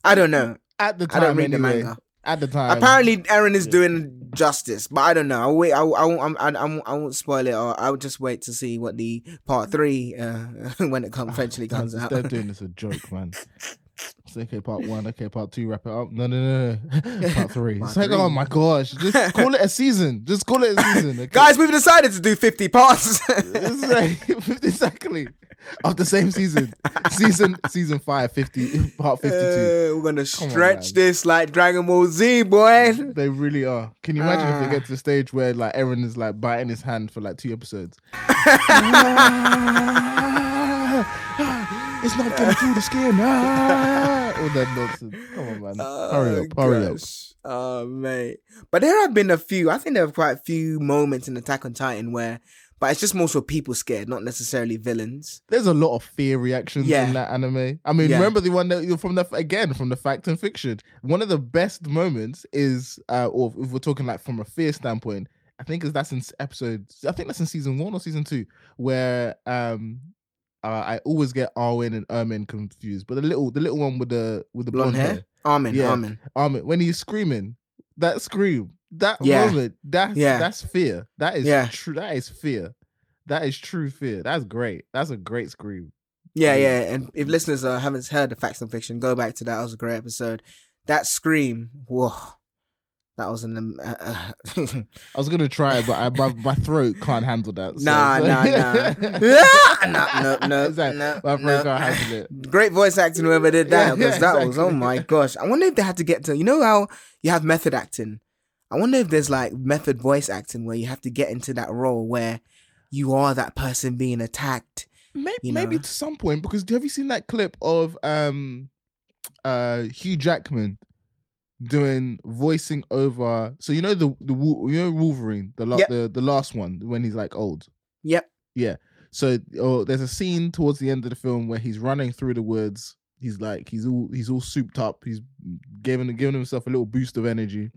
I don't know. At the time, I don't read the manga. at the time. Apparently, Eren is doing justice, but I don't know. I'll wait. I, I, won't, I, I, I won't spoil it, or I'll just wait to see what the part three uh, <laughs> when it comes eventually <laughs> comes out. They're doing this a joke, man. <laughs> Okay, part one. Okay, part two. Wrap it up. No, no, no, no. <laughs> Part three. Part it's like, three. oh my gosh, just <laughs> call it a season. Just call it a season, okay? Guys, we've decided to do fifty parts. <laughs> Like- exactly of the same season. Season season five, 50, part fifty two. Uh, we're gonna Come on, stretch this like Dragon Ball Z, boy. They really are. Can you imagine if Ah. they get to the stage where like Eren is like biting his hand for like two episodes? it's not getting through the skin. Ah! All that nonsense. Come on, man. hurry up, hurry up. Oh mate. But there have been a few. I think there are quite a few moments in Attack on Titan where, but it's just more so people scared, not necessarily villains. There's a lot of fear reactions Yeah. in that anime. I mean, Yeah. remember the one that you're from the again from the fact and fiction. One of the best moments is, uh, or if we're talking like from a fear standpoint, I think is that's in episode. I think that's in season one or season two, where um, uh, I always get Arwen and Ermin confused. But the little, the little one with the with the Blonde blonde, hair? hair, Armin, Yeah. Armin. Armin, when he's screaming, that scream, that Yeah. moment, that's Yeah. that's fear. That is Yeah. true. That is fear. That is true fear. That's great. That's a great scream. Yeah, Yeah. yeah. And if listeners uh, haven't heard the facts and fiction, go back to that. That was a great episode. That scream, whoa, that was an. Uh, <laughs> I was gonna try it, but I, my, my throat can't handle that. so- nah, so- nah, nah. no, no, no, Exactly. no, My no. throat can't handle it. Great voice acting, whoever did that, because yeah, that was oh my gosh. I wonder if they had to get to you know how you have method acting. I wonder if there's like method voice acting where you have to get into that role where you are that person being attacked. Maybe, You maybe to some point because have you seen that clip of um uh Hugh Jackman doing voicing over so you know the the you know Wolverine the la- Yep. the the last one when he's like old? Yep. yeah. So oh, there's a scene towards the end of the film where he's running through the woods. He's like he's all he's all souped up. He's giving giving himself a little boost of energy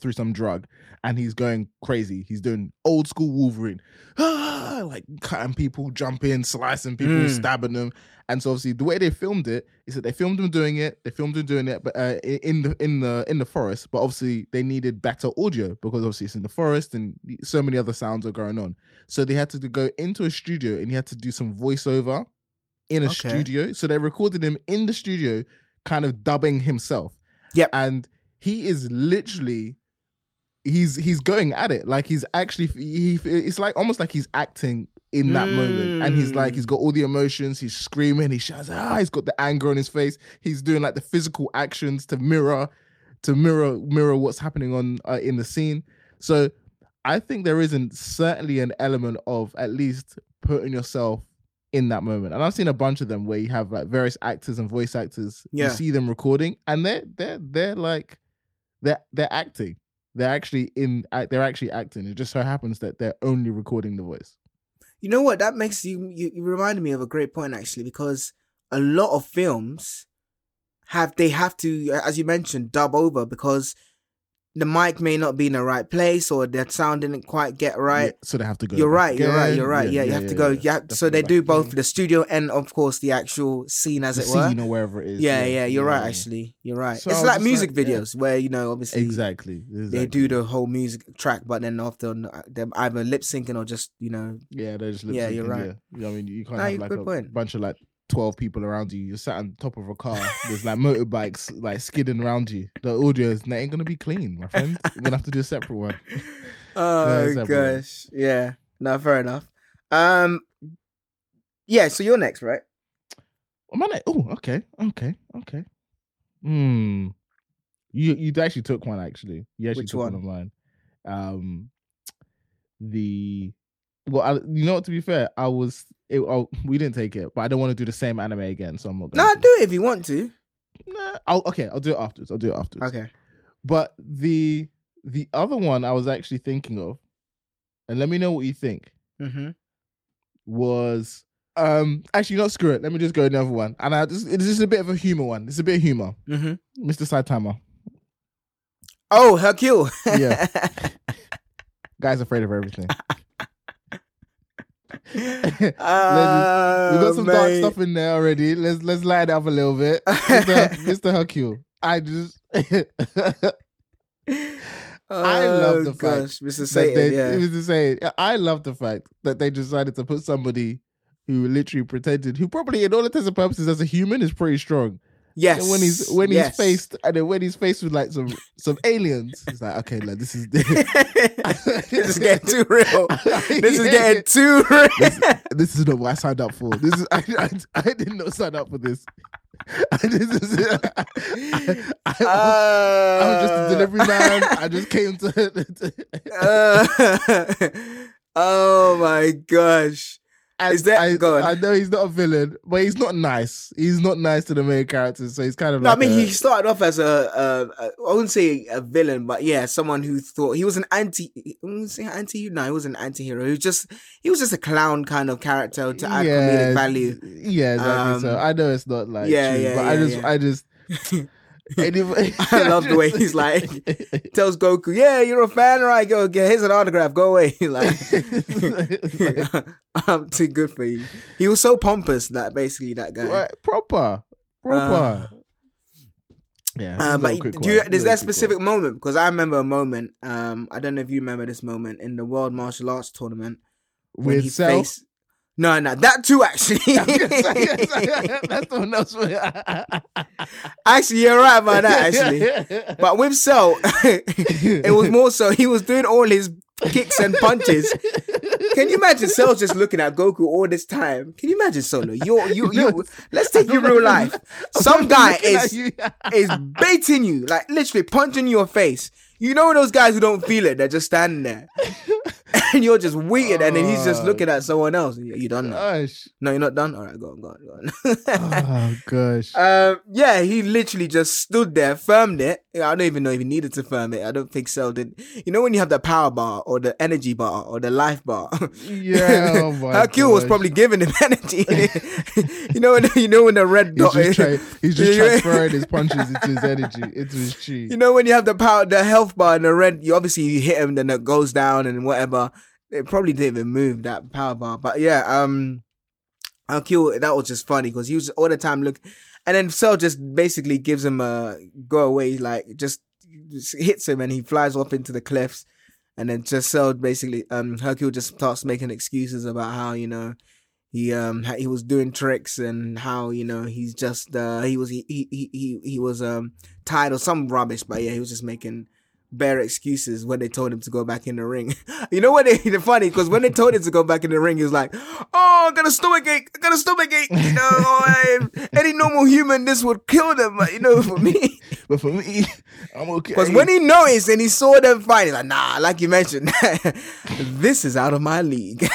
through some drug and he's going crazy he's doing old school Wolverine <gasps> like cutting people jumping slicing people Mm. stabbing them and so obviously the way they filmed it is that they filmed him doing it they filmed him doing it but uh, in the in the in the forest but obviously they needed better audio because obviously it's in the forest and so many other sounds are going on so they had to go into a studio and he had to do some voiceover in a Okay. studio. So they recorded him in the studio, kind of dubbing himself. Yeah, And he is literally he's he's going at it. Like he's actually he it's like almost like he's acting in that moment. And he's like, he's got all the emotions, he's screaming, he shouts, ah, he's got the anger on his face. He's doing like the physical actions to mirror to mirror mirror what's happening on uh, in the scene. So I think there isn't certainly an element of at least putting yourself in that moment. And I've seen a bunch of them where you have like various actors and voice actors. Yeah. You see them recording and they're they're they're like they're they're acting. They're actually in they're actually acting. It just so happens that they're only recording the voice. You know what? That makes you, you you reminded me of a great point actually, because a lot of films have they have to, as you mentioned, dub over because the mic may not be in the right place or the sound didn't quite get right. Yeah, so they have to go. You're right. You're right. You're right. Yeah, you have to go. Yeah. So they do back both again. the studio and, of course, the actual scene, as the it were. scene or wherever it is. Yeah, yeah. You're right. yeah. Actually, you're right. So it's like music like, yeah. videos where you know, obviously, Exactly. they do the whole music track, but then often they're either lip syncing or just you know. Yeah, they're just lip syncing. Yeah, you're right. Yeah. You know, I mean, you can't No, have like a point. bunch of like twelve people around you. You're sat on top of a car. There's like motorbikes like skidding around you. The audio is ain't gonna be clean, my friend. You're gonna have to do a separate one. <laughs> Oh it's everywhere. gosh, yeah. No, fair enough. Um, yeah. So you're next, right? Am I like, oh, okay, okay, okay. Hmm. You you actually took one actually. You actually Which took one one? of mine. Um, the well, I, you know? To be fair, I was. It, oh, we didn't take it, but I don't want to do the same anime again, so I'm not. No, to. do it if you want to. Nah, I'll, okay, I'll do it afterwards. I'll do it afterwards. Okay. But the the other one I was actually thinking of, and let me know what you think, Mm-hmm. was um actually not screw it. Let me just go another one. And I just it's just a bit of a humor one. It's a bit of humor. Mm-hmm. Mr. Saitama. Oh, Hercule. Yeah. <laughs> Guy's afraid of everything. <laughs> we got oh, some dark stuff in there already. Let's let's light it up a little bit. <laughs> Mr. Mr. Hercule. I just <laughs> I love Oh, the gosh, fact Mr. Satan. they, yeah. Mr. Satan. I love the fact that they decided to put somebody who literally pretended, who probably, in all intents and purposes, as a human, is pretty strong. Yes. And when he's when yes. he's faced, and then when he's faced with like some some aliens, he's like, okay, like this is <laughs> this is getting too real. This is getting <laughs> too real. this, <laughs> this is not what I signed up for. This is I, I, I did not sign up for this. this is I, I, I was just a delivery man. I just came to. Uh, oh my gosh. And Is that- I. I know he's not a villain, but he's not nice. He's not nice to the main characters, so he's kind of No, like. I mean, a- he started off as a, a, a, I wouldn't say a villain, but yeah, someone who thought he was an anti, I wouldn't say anti, no, he was an anti-hero. He was just, he was just a clown kind of character to add comedic value. Yeah, exactly. so Um, I know it's not like yeah, true, yeah, but I just, yeah. I just. <laughs> Anyway, <laughs> I love the way he's like, tells Goku, yeah, you're a fan, right? Go, get here's an autograph, go away. <laughs> like, <laughs> I'm too good for you. He was so pompous that basically that guy. Right, proper, proper. Uh, yeah, Uh, but do you, there's Really that quick one. specific moment because I remember a moment. Um, I don't know if you remember this moment in the World Martial Arts Tournament when with he Cell. faced. No, no, that too. Actually, <laughs> <laughs> That's the one else. actually, you're right about that. <laughs> Actually, but with Cell, it was more so he was doing all his kicks and punches. Can you imagine Cell just looking at Goku all this time? Can you imagine Solo? You, you, you. Let's take you real life. Some guy is is baiting you, like literally punching your face. You know those guys who don't feel it, they're just standing there. <laughs> and you're just waiting, and then he's just Oh. looking at someone else. You you done now? Gosh. No, you're not done? Alright, go on, go on, go on. Oh <laughs> gosh. um, yeah, he literally just stood there, firmed it. I don't even know if he needed to firm it. I don't think Cell did. You know when you have the power bar or the energy bar or the life bar? <laughs> Yeah, oh my Hercule was probably giving him energy. you know when you know when the red He's dot just, tra- he's just transferring his punches into his energy, into his chi. You know when you have the power, the health bar and the red, you obviously you hit him, then it goes down and whatever. It probably didn't even move that power bar, but yeah, um, Hercule, that was just funny because he was all the time look, and then Cell just basically gives him a go away, like just, just hits him and he flies off into the cliffs, and then just Cell basically, um, Hercule just starts making excuses about how you know he um he was doing tricks and how you know he's just uh he was he he he, he was um tired or some rubbish but yeah he was just making bare excuses when they told him to go back in the ring. <laughs> You know what they the funny because when they told him to go back in the ring he was like oh I got a stomach ache I got a stomach ache you know I, any normal human this would kill them but you know for me. <laughs> But for me, I'm okay. because when he noticed and he saw them fight he's like nah like you mentioned <laughs> this is out of my league.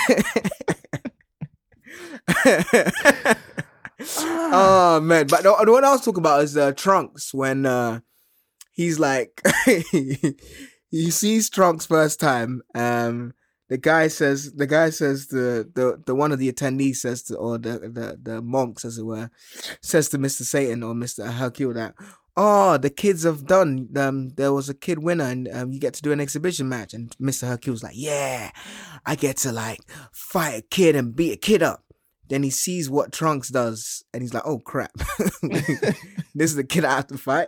<sighs> Oh man, but the, the one I was talking about is uh, Trunks when uh, he's like <laughs> he sees Trunks first time. Um, the guy says the guy says the the the one of the attendees says to or the the the monks as it were says to Mister Satan or Mister Hercule that. Oh, the kids have done. Um, there was a kid winner, and um, you get to do an exhibition match. And Mister Hercule's like, "Yeah, I get to like fight a kid and beat a kid up." Then he sees what Trunks does, and he's like, "Oh crap, <laughs> this is the kid I have to fight."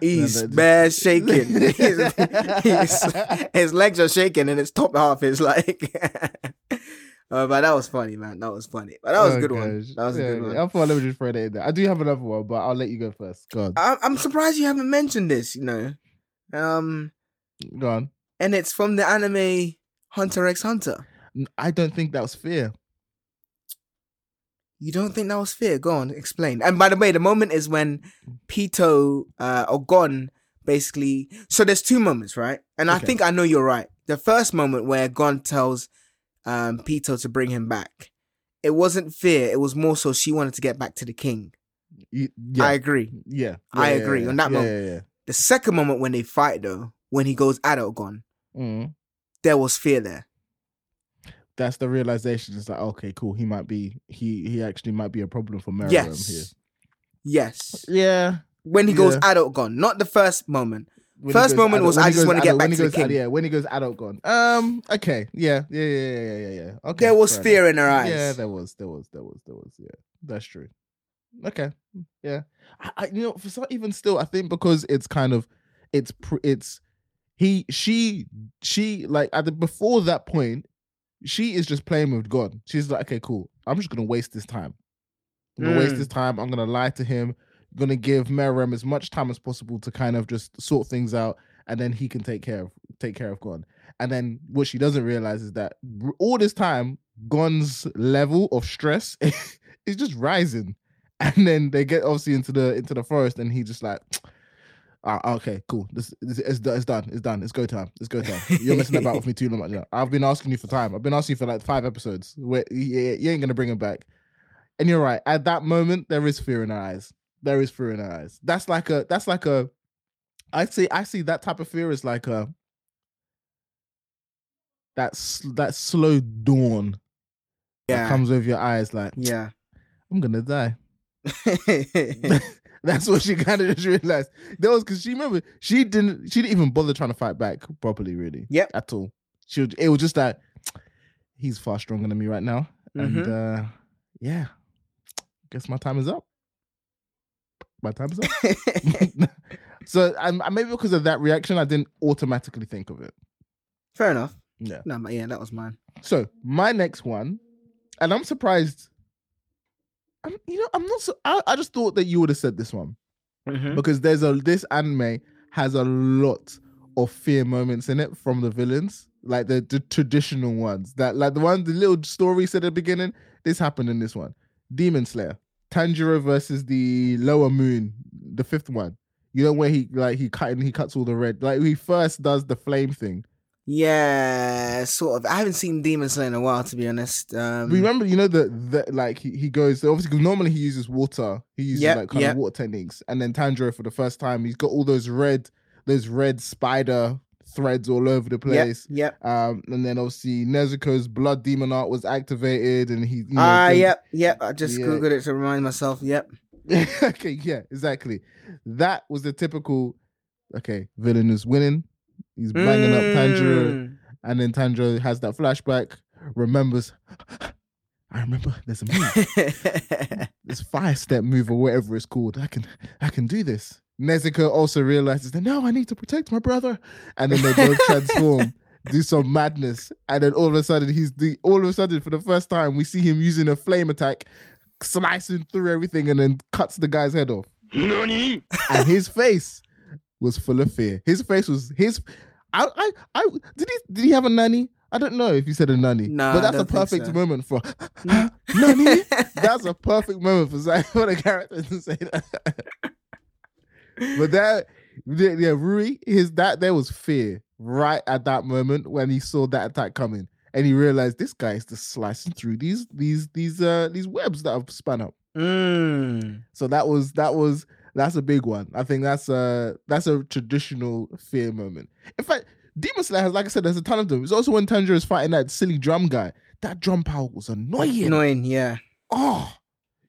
He's bad shaking. <laughs> His- legs are shaking, and his top half is like. uh, <laughs> but that was funny, man. That was funny. But that was a Oh, good one. That was a Yeah, good one. I thought let me just throw that in there. I do have another one, but I'll let you go first. Go on. I- I'm surprised you haven't mentioned this. You know, um, Go on. and it's from the anime Hunter x Hunter. I don't think that was fair. You don't think that was fear? Go on, explain. And by the way, the moment is when Pitou uh, or Gon basically. So there's two moments, right? And I think I know you're right. The first moment where Gon tells um, Pitou to bring him back, it wasn't fear. It was more so she wanted to get back to the king. Yeah, I agree. yeah, I yeah, agree yeah, on that yeah, moment. Yeah, The second moment when they fight, though, when he goes adult Gon, yeah. Mm. there was fear there. That's the realization. It's like, okay, cool. He might be. He he actually might be a problem for Meruem Yes. Yes. Yeah. When he goes adult Gon, not the first moment. When First moment adult- was, I just wanna get back to the king. ad- Yeah, when he goes adult Gon. Um. Okay. Yeah. Yeah. Yeah. Yeah. Yeah. Yeah. yeah. Okay. There was fear enough. in her eyes. Yeah. There was. There was. There was. There was. Yeah. That's true. Okay. Yeah. I, I you know for some even still I think because it's kind of it's pr- it's he she she like at the before that point she is just playing with Gon. She's like, okay, cool. I'm just gonna waste this time. I'm gonna waste Mm. this time. I'm gonna lie to him. gonna give Meruem as much time as possible to kind of just sort things out, and then he can take care of take care of Gon. And then what she doesn't realize is that all this time, Gon's level of stress <laughs> is just rising. And then they get obviously into the into the forest, and he just like, ah, okay, cool. This, this it's, it's done. It's done. It's go time. It's go time. <laughs> You're messing about with me too long. Yeah, I've been asking you for time. I've been asking you for like five episodes. Where you, you ain't gonna bring him back. And you're right. At that moment, there is fear in her eyes. There is fear in her eyes. That's like a. That's like a. I see. I see that type of fear is like a. That's that slow dawn that Yeah. comes over your eyes. Like Yeah. I'm gonna die. <laughs> <laughs> <laughs> That's what she kind of just realized. That was because she remember she didn't. She didn't even bother trying to fight back properly. Really. Yep. At all. She. would- It was just that <tsk> he's far stronger than me right now, and Mhm. uh yeah, <tsk> guess my time is up. My time is up. <laughs> <laughs> so and and maybe because of that reaction, I didn't automatically think of it. Fair enough. Yeah. No, but yeah, that was mine. So my next one, and I'm surprised. I'm, you know, I'm not. So, I, I just thought that you would have said this one Mm-hmm. because there's a this anime has a lot of fear moments in it from the villains, like the, the traditional ones. That like the one the little story said at the beginning. This happened in this one. Demon Slayer, Tanjiro versus the Lower Moon, the fifth one. You know where he like he cut and he cuts all the red. Like he first does the flame thing. Yeah, sort of. I haven't seen Demon Slayer in a while, to be honest. Um, Remember, you know that that like he, he goes obviously because normally he uses water. He uses Yep, like kind yep. of water techniques, and then Tanjiro for the first time, he's got all those red those red spider threads all over the place. yep. Um, and then obviously Nezuko's blood demon art was activated, and he you know, Ah, yep, yep. I just Yeah. googled it to remind myself. Yep. <laughs> okay, yeah, exactly. That was the typical. Okay, villain is winning. He's banging up Tanjiro. Mm. And then Tanjiro has that flashback, remembers, <gasps> I remember there's a move, <laughs> this fire step move or whatever it's called. I can I can do this. Nezuko also realizes that no, I need to protect my brother. And then they both <laughs> transform, do some madness. And then all of a sudden he's the all of a sudden for the first time we see him using a flame attack, slicing through everything and then cuts the guy's head off. and his face was full of fear. His face was his. I, I, I did he did he have a Nani? I don't know if he said a Nani, Nah, but that's a perfect so. moment for <laughs> <gasps> Nani. <laughs> that's a perfect moment for Zai- <laughs> for the character to say that. but that, yeah, yeah, Rui, his that there was fear right at that moment when he saw that attack coming, and he realized this guy is just slicing through these these these uh these webs that have spun up. Mm. So that was that was that's a big one. I think that's a that's a traditional fear moment. In fact, Demon Slayer has, like I said, there's a ton of them. It's also when Tanjiro is fighting that silly drum guy. That drum power was annoying. Annoying, yeah. Oh,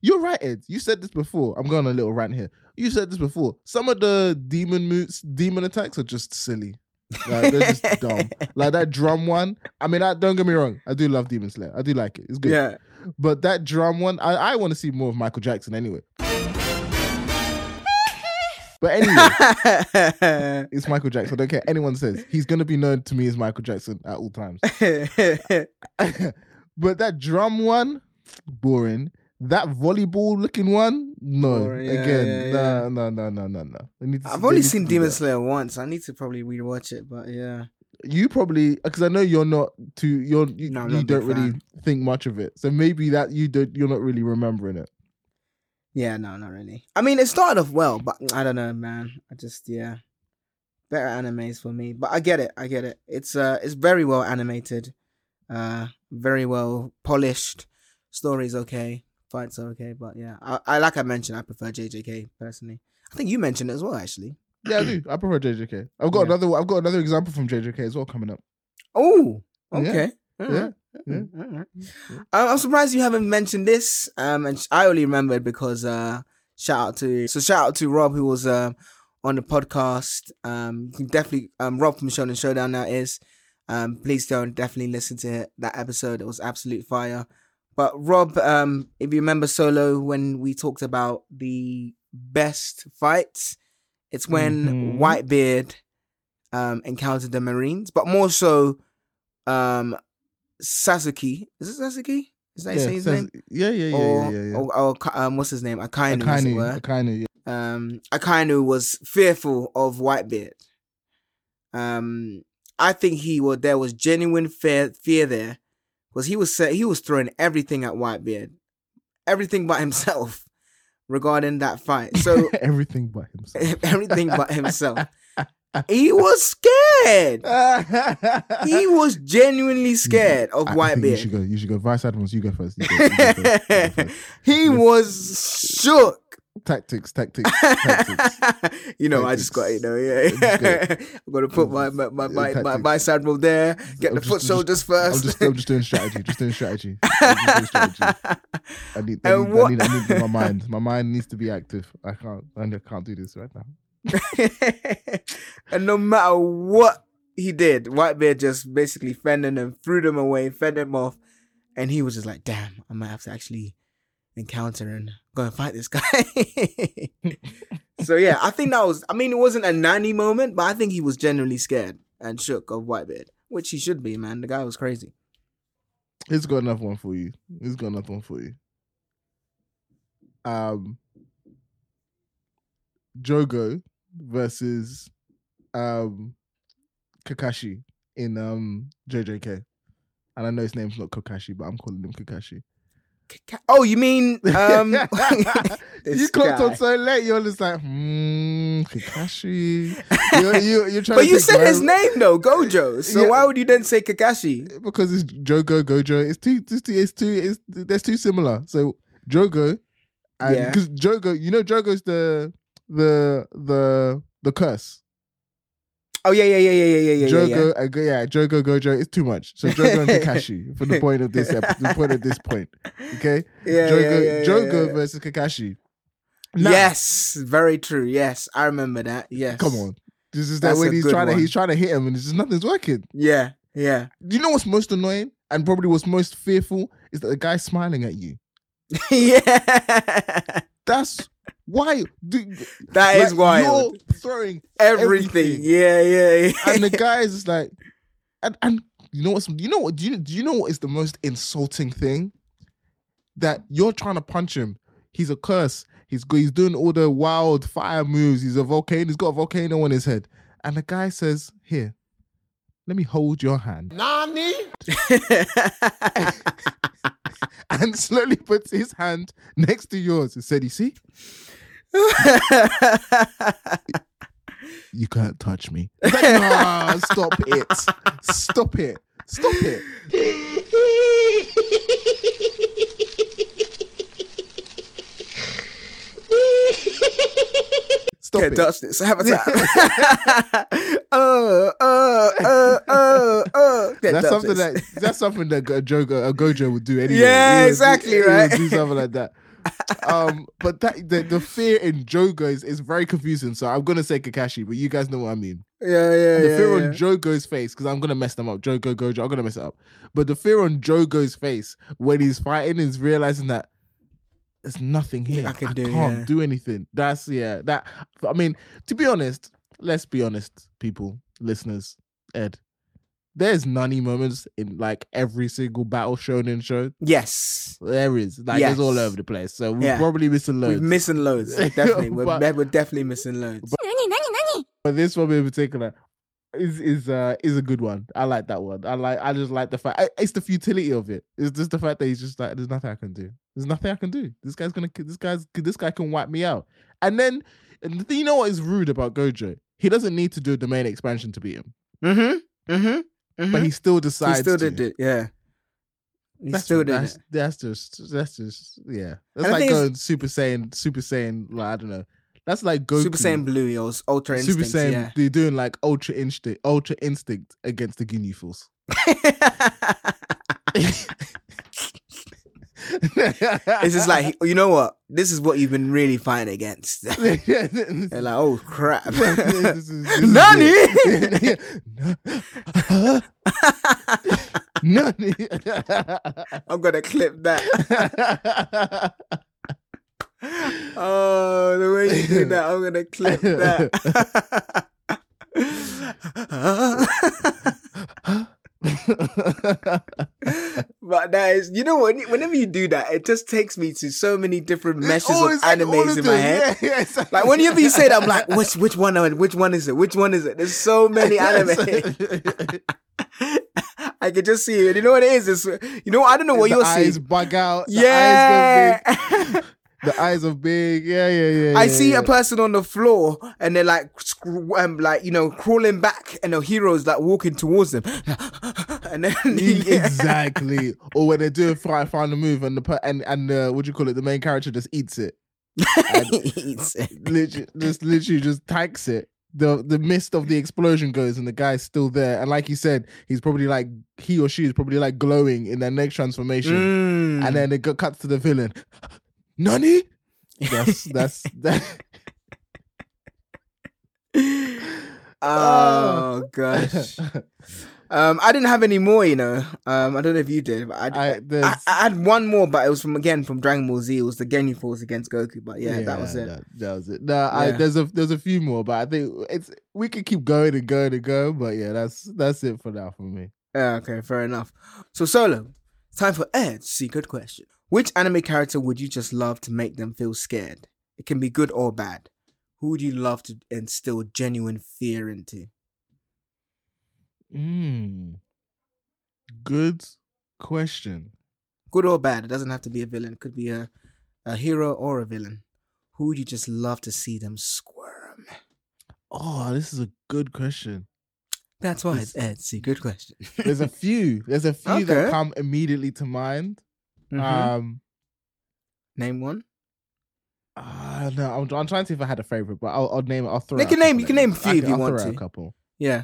you're right, Ed. You said this before. I'm going on a little rant here. You said this before. Some of the demon moves, demon attacks are just silly. Like, they're just <laughs> dumb. Like that drum one. I mean, I, don't get me wrong. I do love Demon Slayer. I do like it. It's good. Yeah. But that drum one, I, I want to see more of Michael Jackson anyway. But anyway, <laughs> it's Michael Jackson. I don't care. Anyone says he's gonna be known to me as Michael Jackson at all times. <laughs> but that drum one, boring. That volleyball looking one, no. Boring, yeah, Again, yeah, no, yeah. no, no, no, no, no. To- I've only seen Demon. Slayer once. I need to probably rewatch it, but yeah. You probably because I know you're not too. You're you, No, you don't really fan. think much of it. So maybe that you don't. You're not really remembering it. Yeah, no, not really. I mean, it started off well, but I don't know, man. I just yeah, better animes for me. But I get it, I get it. It's uh, it's very well animated, uh, very well polished. Story's okay, fights are okay, but yeah, I, I like I mentioned, I prefer JJK personally. I think you mentioned it as well, actually. Yeah, I do. I prefer JJK. I've got Yeah. another. I've got another example from JJK as well coming up. Oh, Yeah, okay. yeah, Alright, yeah. alright. I- I'm surprised you haven't mentioned this. Um, and I only remembered because uh, shout out to so shout out to Rob who was um on the podcast. Um, you can definitely um Rob from Shonen Showdown now is. Um, please don't definitely listen to that episode. It was absolute fire. But Rob, um, if you remember Solo when we talked about the best fights, it's when Mhm. Whitebeard um encountered the Marines, but more so um Sasuke. Is it Sasuke? Is that yeah, his name? yeah, yeah, yeah, or, yeah, yeah, yeah. or, or um, what's his name? Akainu, as it were. Akainu, Akainu, yeah. um, Akainu was fearful of Whitebeard. Um, I think he was there was genuine fear fear there, because he was he was throwing everything at Whitebeard, everything but himself, regarding that fight. So <laughs> everything but himself. <laughs> everything but himself. He was scared. <laughs> He was genuinely scared of I- I think You should go. You should go. Vice Admirals, you go first. You go, you go first, you go <laughs> first. he was shook. Tactics, tactics, <laughs> tactics. you know, I just got you know, yeah. I'm gonna put my my my my, my Tactics. vice admiral there. Get I'm the just- foot soldiers I'm first. just, I'm just doing strategy. Just doing strategy. I'm just doing strategy. I need, I need, what- I need, I need my mind. My mind needs to be active. I can't, I can't do this right now. <laughs> and no matter what he did, Whitebeard just basically fended them, threw them away, fed them off, and he was just like, "Damn, I might have to actually encounter and go and fight this guy." <laughs> so yeah, I think that was. I mean, it wasn't a Nani moment, but I think he was genuinely scared and shook of Whitebeard, which he should be. Man, the guy was crazy. He's got another one for you. He's got another one for you. Um, Jogo versus um Kakashi in um JJK. And I know his name's not Kakashi, but I'm calling him Kakashi. Ka- Oh, you mean um? <laughs> <laughs> you clocked on so late. You're just like, hmm, Kakashi. <laughs> You're, you, you're trying But to you said his name though, Gojo. So Yeah. why would you then say Kakashi? because it's Jogo Gojo. It's too, it's too, it's too, it's that's too similar. So Jogo, and Yeah. because Jogo, you know, Jogo's the the the the curse. Oh yeah, yeah, yeah, yeah, yeah, yeah, yeah. Jogo, yeah. and uh, Go- yeah, Jogo Gojo. It's too much. So Jogo and <laughs> Kakashi for the point of this the point of this point. Okay, <laughs> Yeah, Jogo, yeah, yeah, yeah, Jogo versus Kakashi. Now, Yes, very true. Yes, I remember that. Yes. come on. This is that That's when he's trying to he's trying to hit him and it's just nothing's working. Yeah, yeah. Do You know what's most annoying and probably what's most fearful is that the guy's smiling at you. <laughs> yeah. That's why. Do, That is like, wild. You're throwing Everything. everything. Yeah, yeah, yeah. and the <laughs> guy is just like, and and you know what's you know what do you do you know what is the most insulting thing? That you're trying to punch him. He's a curse. He's he's doing all the wild fire moves. He's a volcano. He's got a volcano on his head. And the guy says, "Here, let me hold your hand," Nani? <laughs> and slowly puts his hand next to yours and said, "You see, you can't touch me." It's <laughs> like, "Nah, stop it! Stop it! Stop it!" Stop Can't it! touch this. Have a tap. <laughs> uh, uh, uh, uh, uh. That's something this. that that's something that a Jogo, a Gojo would do anyway. Yeah, He would- exactly, he would right? do something like that. Um, but that the, the fear in Jogo is, is very confusing. So I'm gonna say Kakashi, but you guys know what I mean. Yeah, yeah, the yeah. fear yeah. on Jogo's face, because I'm gonna mess them up. Jogo, Gojo, I'm gonna mess it up. But the fear on Jogo's face when he's fighting is realizing that there's nothing here. I I, can do, can't yeah. do anything. That's yeah. That I mean, to be honest, let's be honest, people, listeners, Ed there's Nani moments in like every single battle shown in show. Yes, there is. Like yes. it's all over the place. So we're yeah. probably missing loads. We're missing loads. <laughs> Definitely, we're, but, we're, definitely missing loads. But, but this one in particular, is is uh is a good one. I like that one. I like I just like the fact I, it's the futility of it. It's just the fact that he's just like there's nothing I can do. There's nothing I can do. This guy's gonna this guy's this guy can wipe me out. And then and the, you know what is rude about Gojo? He doesn't need to do domain expansion to beat him. Hmm. Hmm but he mm-hmm. still decided. he decides. still to. did it. Yeah. He That's, still did that's, it. that's just that's just yeah. That's like going Super Saiyan, Super Saiyan. Like, I don't know. That's like Goku. Super Saiyan Blue or Ultra Super Saiyan. yeah. They're doing like Ultra Instinct, Ultra Instinct against the Ginyu Force. <laughs> <laughs> it's just like you know what? This is what you've been really fighting against. <laughs> They're like, oh crap. <laughs> This is- this is <laughs> Nani? Nani. I'm gonna clip that. oh, the way you do that, I'm gonna clip that. But that is, you know what? Whenever you do that, it just takes me to so many different meshes Oh, of it's like animes of in my head. Yeah, yeah, it's like, whenever you say that, I'm like, which which one? Which one is it? Which one is it? There's so many <laughs> anime. <laughs> I can just see it. You know what it is? It's, you know, I don't know what the you're saying eyes seeing. bug out. Yeah. <laughs> eyes go big. The eyes are big. Yeah, yeah, yeah. I yeah, see yeah. a person on the floor and they're like, um, like you know, crawling back, and the hero's like walking towards them, <laughs> and then <laughs> exactly. Or when they do a to find a move and the and and uh, what do you call it? The main character just eats it. <laughs> Eats it. Literally, just literally just tanks it. The the mist of the explosion goes and the guy's still there. And like you said, he's probably like he or she is probably like glowing in their next transformation. Mm. And then it got cuts to the villain. Nani? That's <laughs> that's that. <laughs> oh gosh. Um, I didn't have any more, you know. Um, I don't know if you did, but I, I, I, I had one more, but it was from again from Dragon Ball Z. It was the Ginyu Force against Goku. But yeah, that was it. That, that was it. No, I, there's a there's a few more, but I think it's we could keep going and going and going. But yeah, that's that's it for now for me. Yeah, okay, fair enough. So Solo, time for Ed's secret question. Which anime character would you just love to make them feel scared? It can be good or bad. Who would you love to instill genuine fear into? Mm. Good question. Good or bad? It doesn't have to be a villain. It could be a, a hero or a villain. Who would you just love to see them squirm? Oh, this is a good question. That's why it's Ed's secret question. There's a few. There's a few that come immediately to mind. Mhm. Um, Name one. uh, no, I'm, I'm trying to see if I had a favorite, but I'll, I'll name it. I'll throw. Out a name- you can name a few if you I'll want throw to. A couple. Yeah.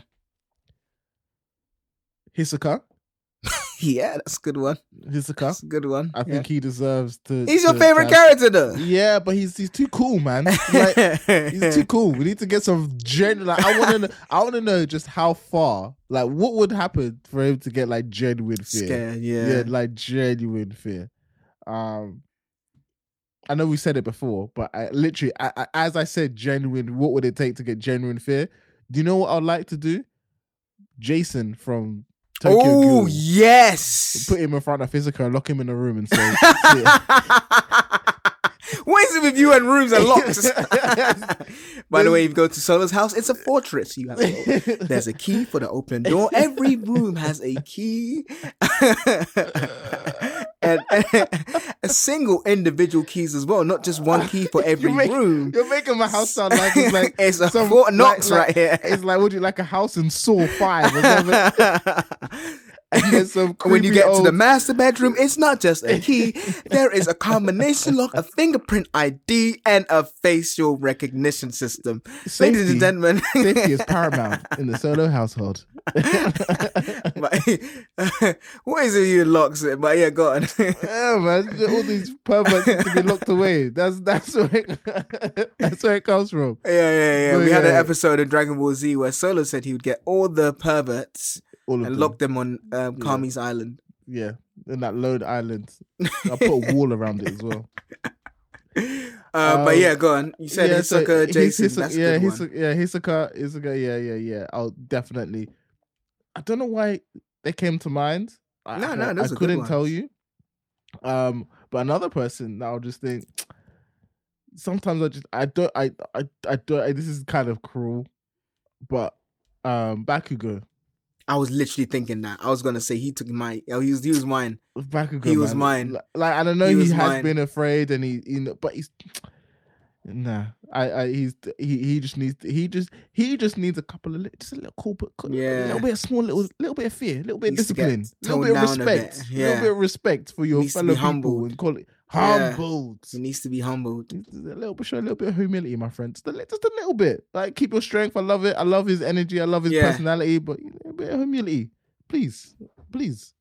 Hisoka. <laughs> Yeah, that's a good one. Hisoka. That's a good one. I yeah. think he deserves to. he's your to- favorite to- character, though. Yeah, but he's he's too cool, man. Like, <laughs> he's too cool. We need to get some genuine. Like, I want to. know I want to know just how far. Like, what would happen for him to get like genuine fear? Scared, Yeah, yeah. like genuine fear. Um, I know we said it before, but I literally, I, I, as I said, genuine. What would it take to get genuine fear? Do you know what I'd like to do? Jason from Tokyo Oh Ghoul. yes. Put him in front of Hisoka and lock him in a room and say, <laughs> what is it with you and rooms and locks? <laughs> By the way, if you go to Solo's house, it's a <laughs> fortress. You have to. There's a key for the open door. Every room has a key. And, <laughs> a single individual keys as well, not just one key for <laughs> every You're room. You're making my house sound like it's like <laughs> It's a some- Fort Knox like- right here. It's like would you like a house in Saw Five or something? and when you get to the master bedroom, it's not just a key. <laughs> there is a combination lock, a fingerprint ID, and a facial recognition system. Ladies Safety. and gentlemen, safety is <laughs> paramount in the solo household. <laughs> but, what is it you locks it? But yeah, go on. yeah, man, all these perverts need to be locked away. That's that's where it, that's where it comes from. Yeah, yeah, yeah. But We had an episode in Dragon Ball Z where Solo said he would get all the perverts All of and them. lock them on um, Kami's island. Yeah, in that lone island. <laughs> I put a wall around it as well. <laughs> Uh, but Um, yeah, go on. You said yeah, it's so like a he's- Jason. he's- That's a yeah, one. yeah, Hisoka, Hisoka, yeah, yeah, yeah. I'll definitely. I don't know why they came to mind. I, No, no, I those are good couldn't tell you. Um, but another person that I'll just think. Sometimes I just I don't I I I don't. I, this is kind of cruel, but um, Bakugo, I was literally thinking that. I was gonna say he took my. Oh, he was he was mine. Bakugo, He was man. mine. Like, like I don't know, He he, has mine. been afraid, and he, you know, but he's nah. I, I, he's he, he just needs, he just, he just needs a couple of, just a little corporate, a Yeah. little bit of small, little, little bit of fear, a little bit of Needs to get discipline, a little bit of a respect, a yeah. little bit of respect for your fellow people, humbled. and call it Yeah. humbled. He needs to be humbled. Just A little bit, show a little bit of humility, my friend. Just a, just a little bit. Like keep your strength. I love it. I love his energy. I love his Yeah. personality. But a bit of humility, please, please.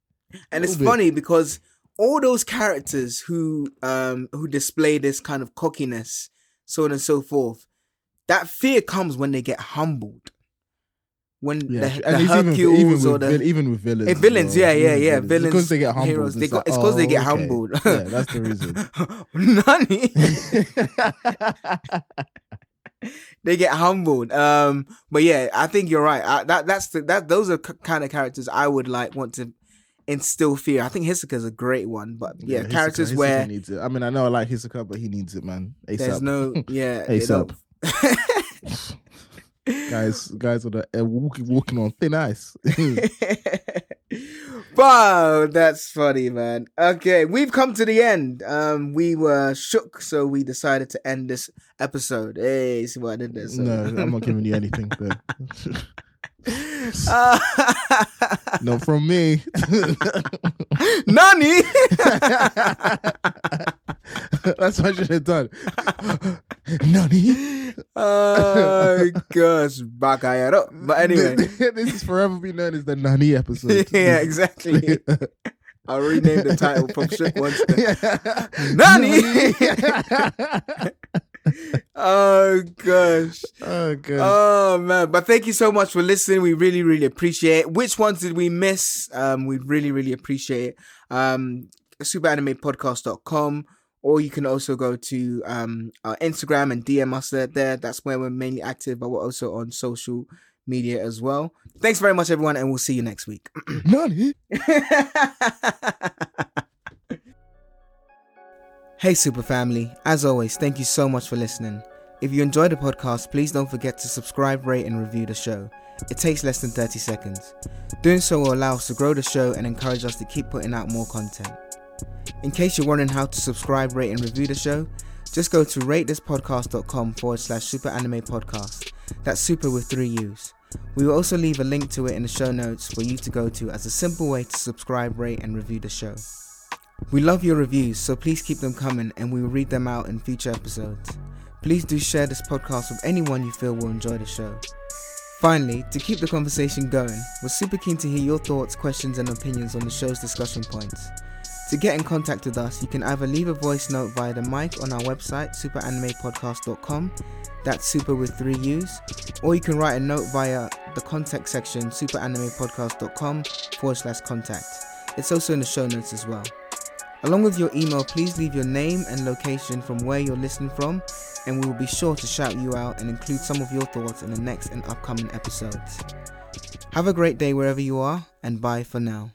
And it's bit. funny because all those characters who um who display this kind of cockiness, so on and so forth, that fear comes when they get humbled. When Yeah, the, and the it's even, even or with, the vil- even with villains. Eh, villains, well. yeah, yeah, yeah, Because villains, they get humbled. heroes, they got- like, it's 'cause they oh, get okay. humbled. yeah, that's the reason. <laughs> Nani? <laughs> they get humbled. Um, but yeah, I think you're right. I, that that's the that those are c- kind of characters I would like want to instill fear. I think Hisoka's a great one, but yeah, Hisoka- characters Hisoka where needs it. I mean, I know I like Hisoka, but he needs it, man. ASAP. there's no yeah. <laughs> ASAP. Guys, guys are uh, walking, on thin ice. <laughs> wow, that's funny, man. Okay, we've come to the end. Um, we were shook, so we decided to end this episode. Hey, see what I did there? So. no, I'm not giving you anything. <laughs> There. <laughs> Uh, not from me. Nani? That's what I should have done. Nani? <laughs> oh gosh, Bakayaro. But anyway, this is forever be known as the Nani episode. <laughs> yeah, exactly. <laughs> I'll rename the title from Shook Ones. Nani? oh gosh. oh god. Oh man, but thank you so much for listening. We really, really appreciate it. Which ones did we miss? Um, we really, really appreciate it. Um, superanimepodcast.com or you can also go to um our Instagram and DM us there. there. That's where we're mainly active, but we're also on social media as well. Thanks very much, everyone, and we'll see you next week. <clears throat> Nani? <laughs> Hey, Super Family. As always, thank you so much for listening. If you enjoyed the podcast, please don't forget to subscribe, rate, and review the show. It takes less than 30 seconds. Doing so will allow us to grow the show and encourage us to keep putting out more content. In case you're wondering how to subscribe, rate, and review the show, just go to ratethispodcast.com forward slash super anime podcast. That's super with three U's. We will also leave a link to it in the show notes for you to go to as a simple way to subscribe, rate, and review the show. We love your reviews, so please keep them coming and we will read them out in future episodes. Please do share this podcast with anyone you feel will enjoy the show. Finally, to keep the conversation going, we're super keen to hear your thoughts, questions, and opinions on the show's discussion points. To get in contact with us, you can either leave a voice note via the mic on our website, superanimepodcast.com, that's super with three U's, or you can write a note via the contact section, superanimepodcast.com forward slash contact. It's also in the show notes as well. Along with your email, please leave your name and location from where you're listening from, and we will be sure to shout you out and include some of your thoughts in the next and upcoming episodes. Have a great day wherever you are, and bye for now.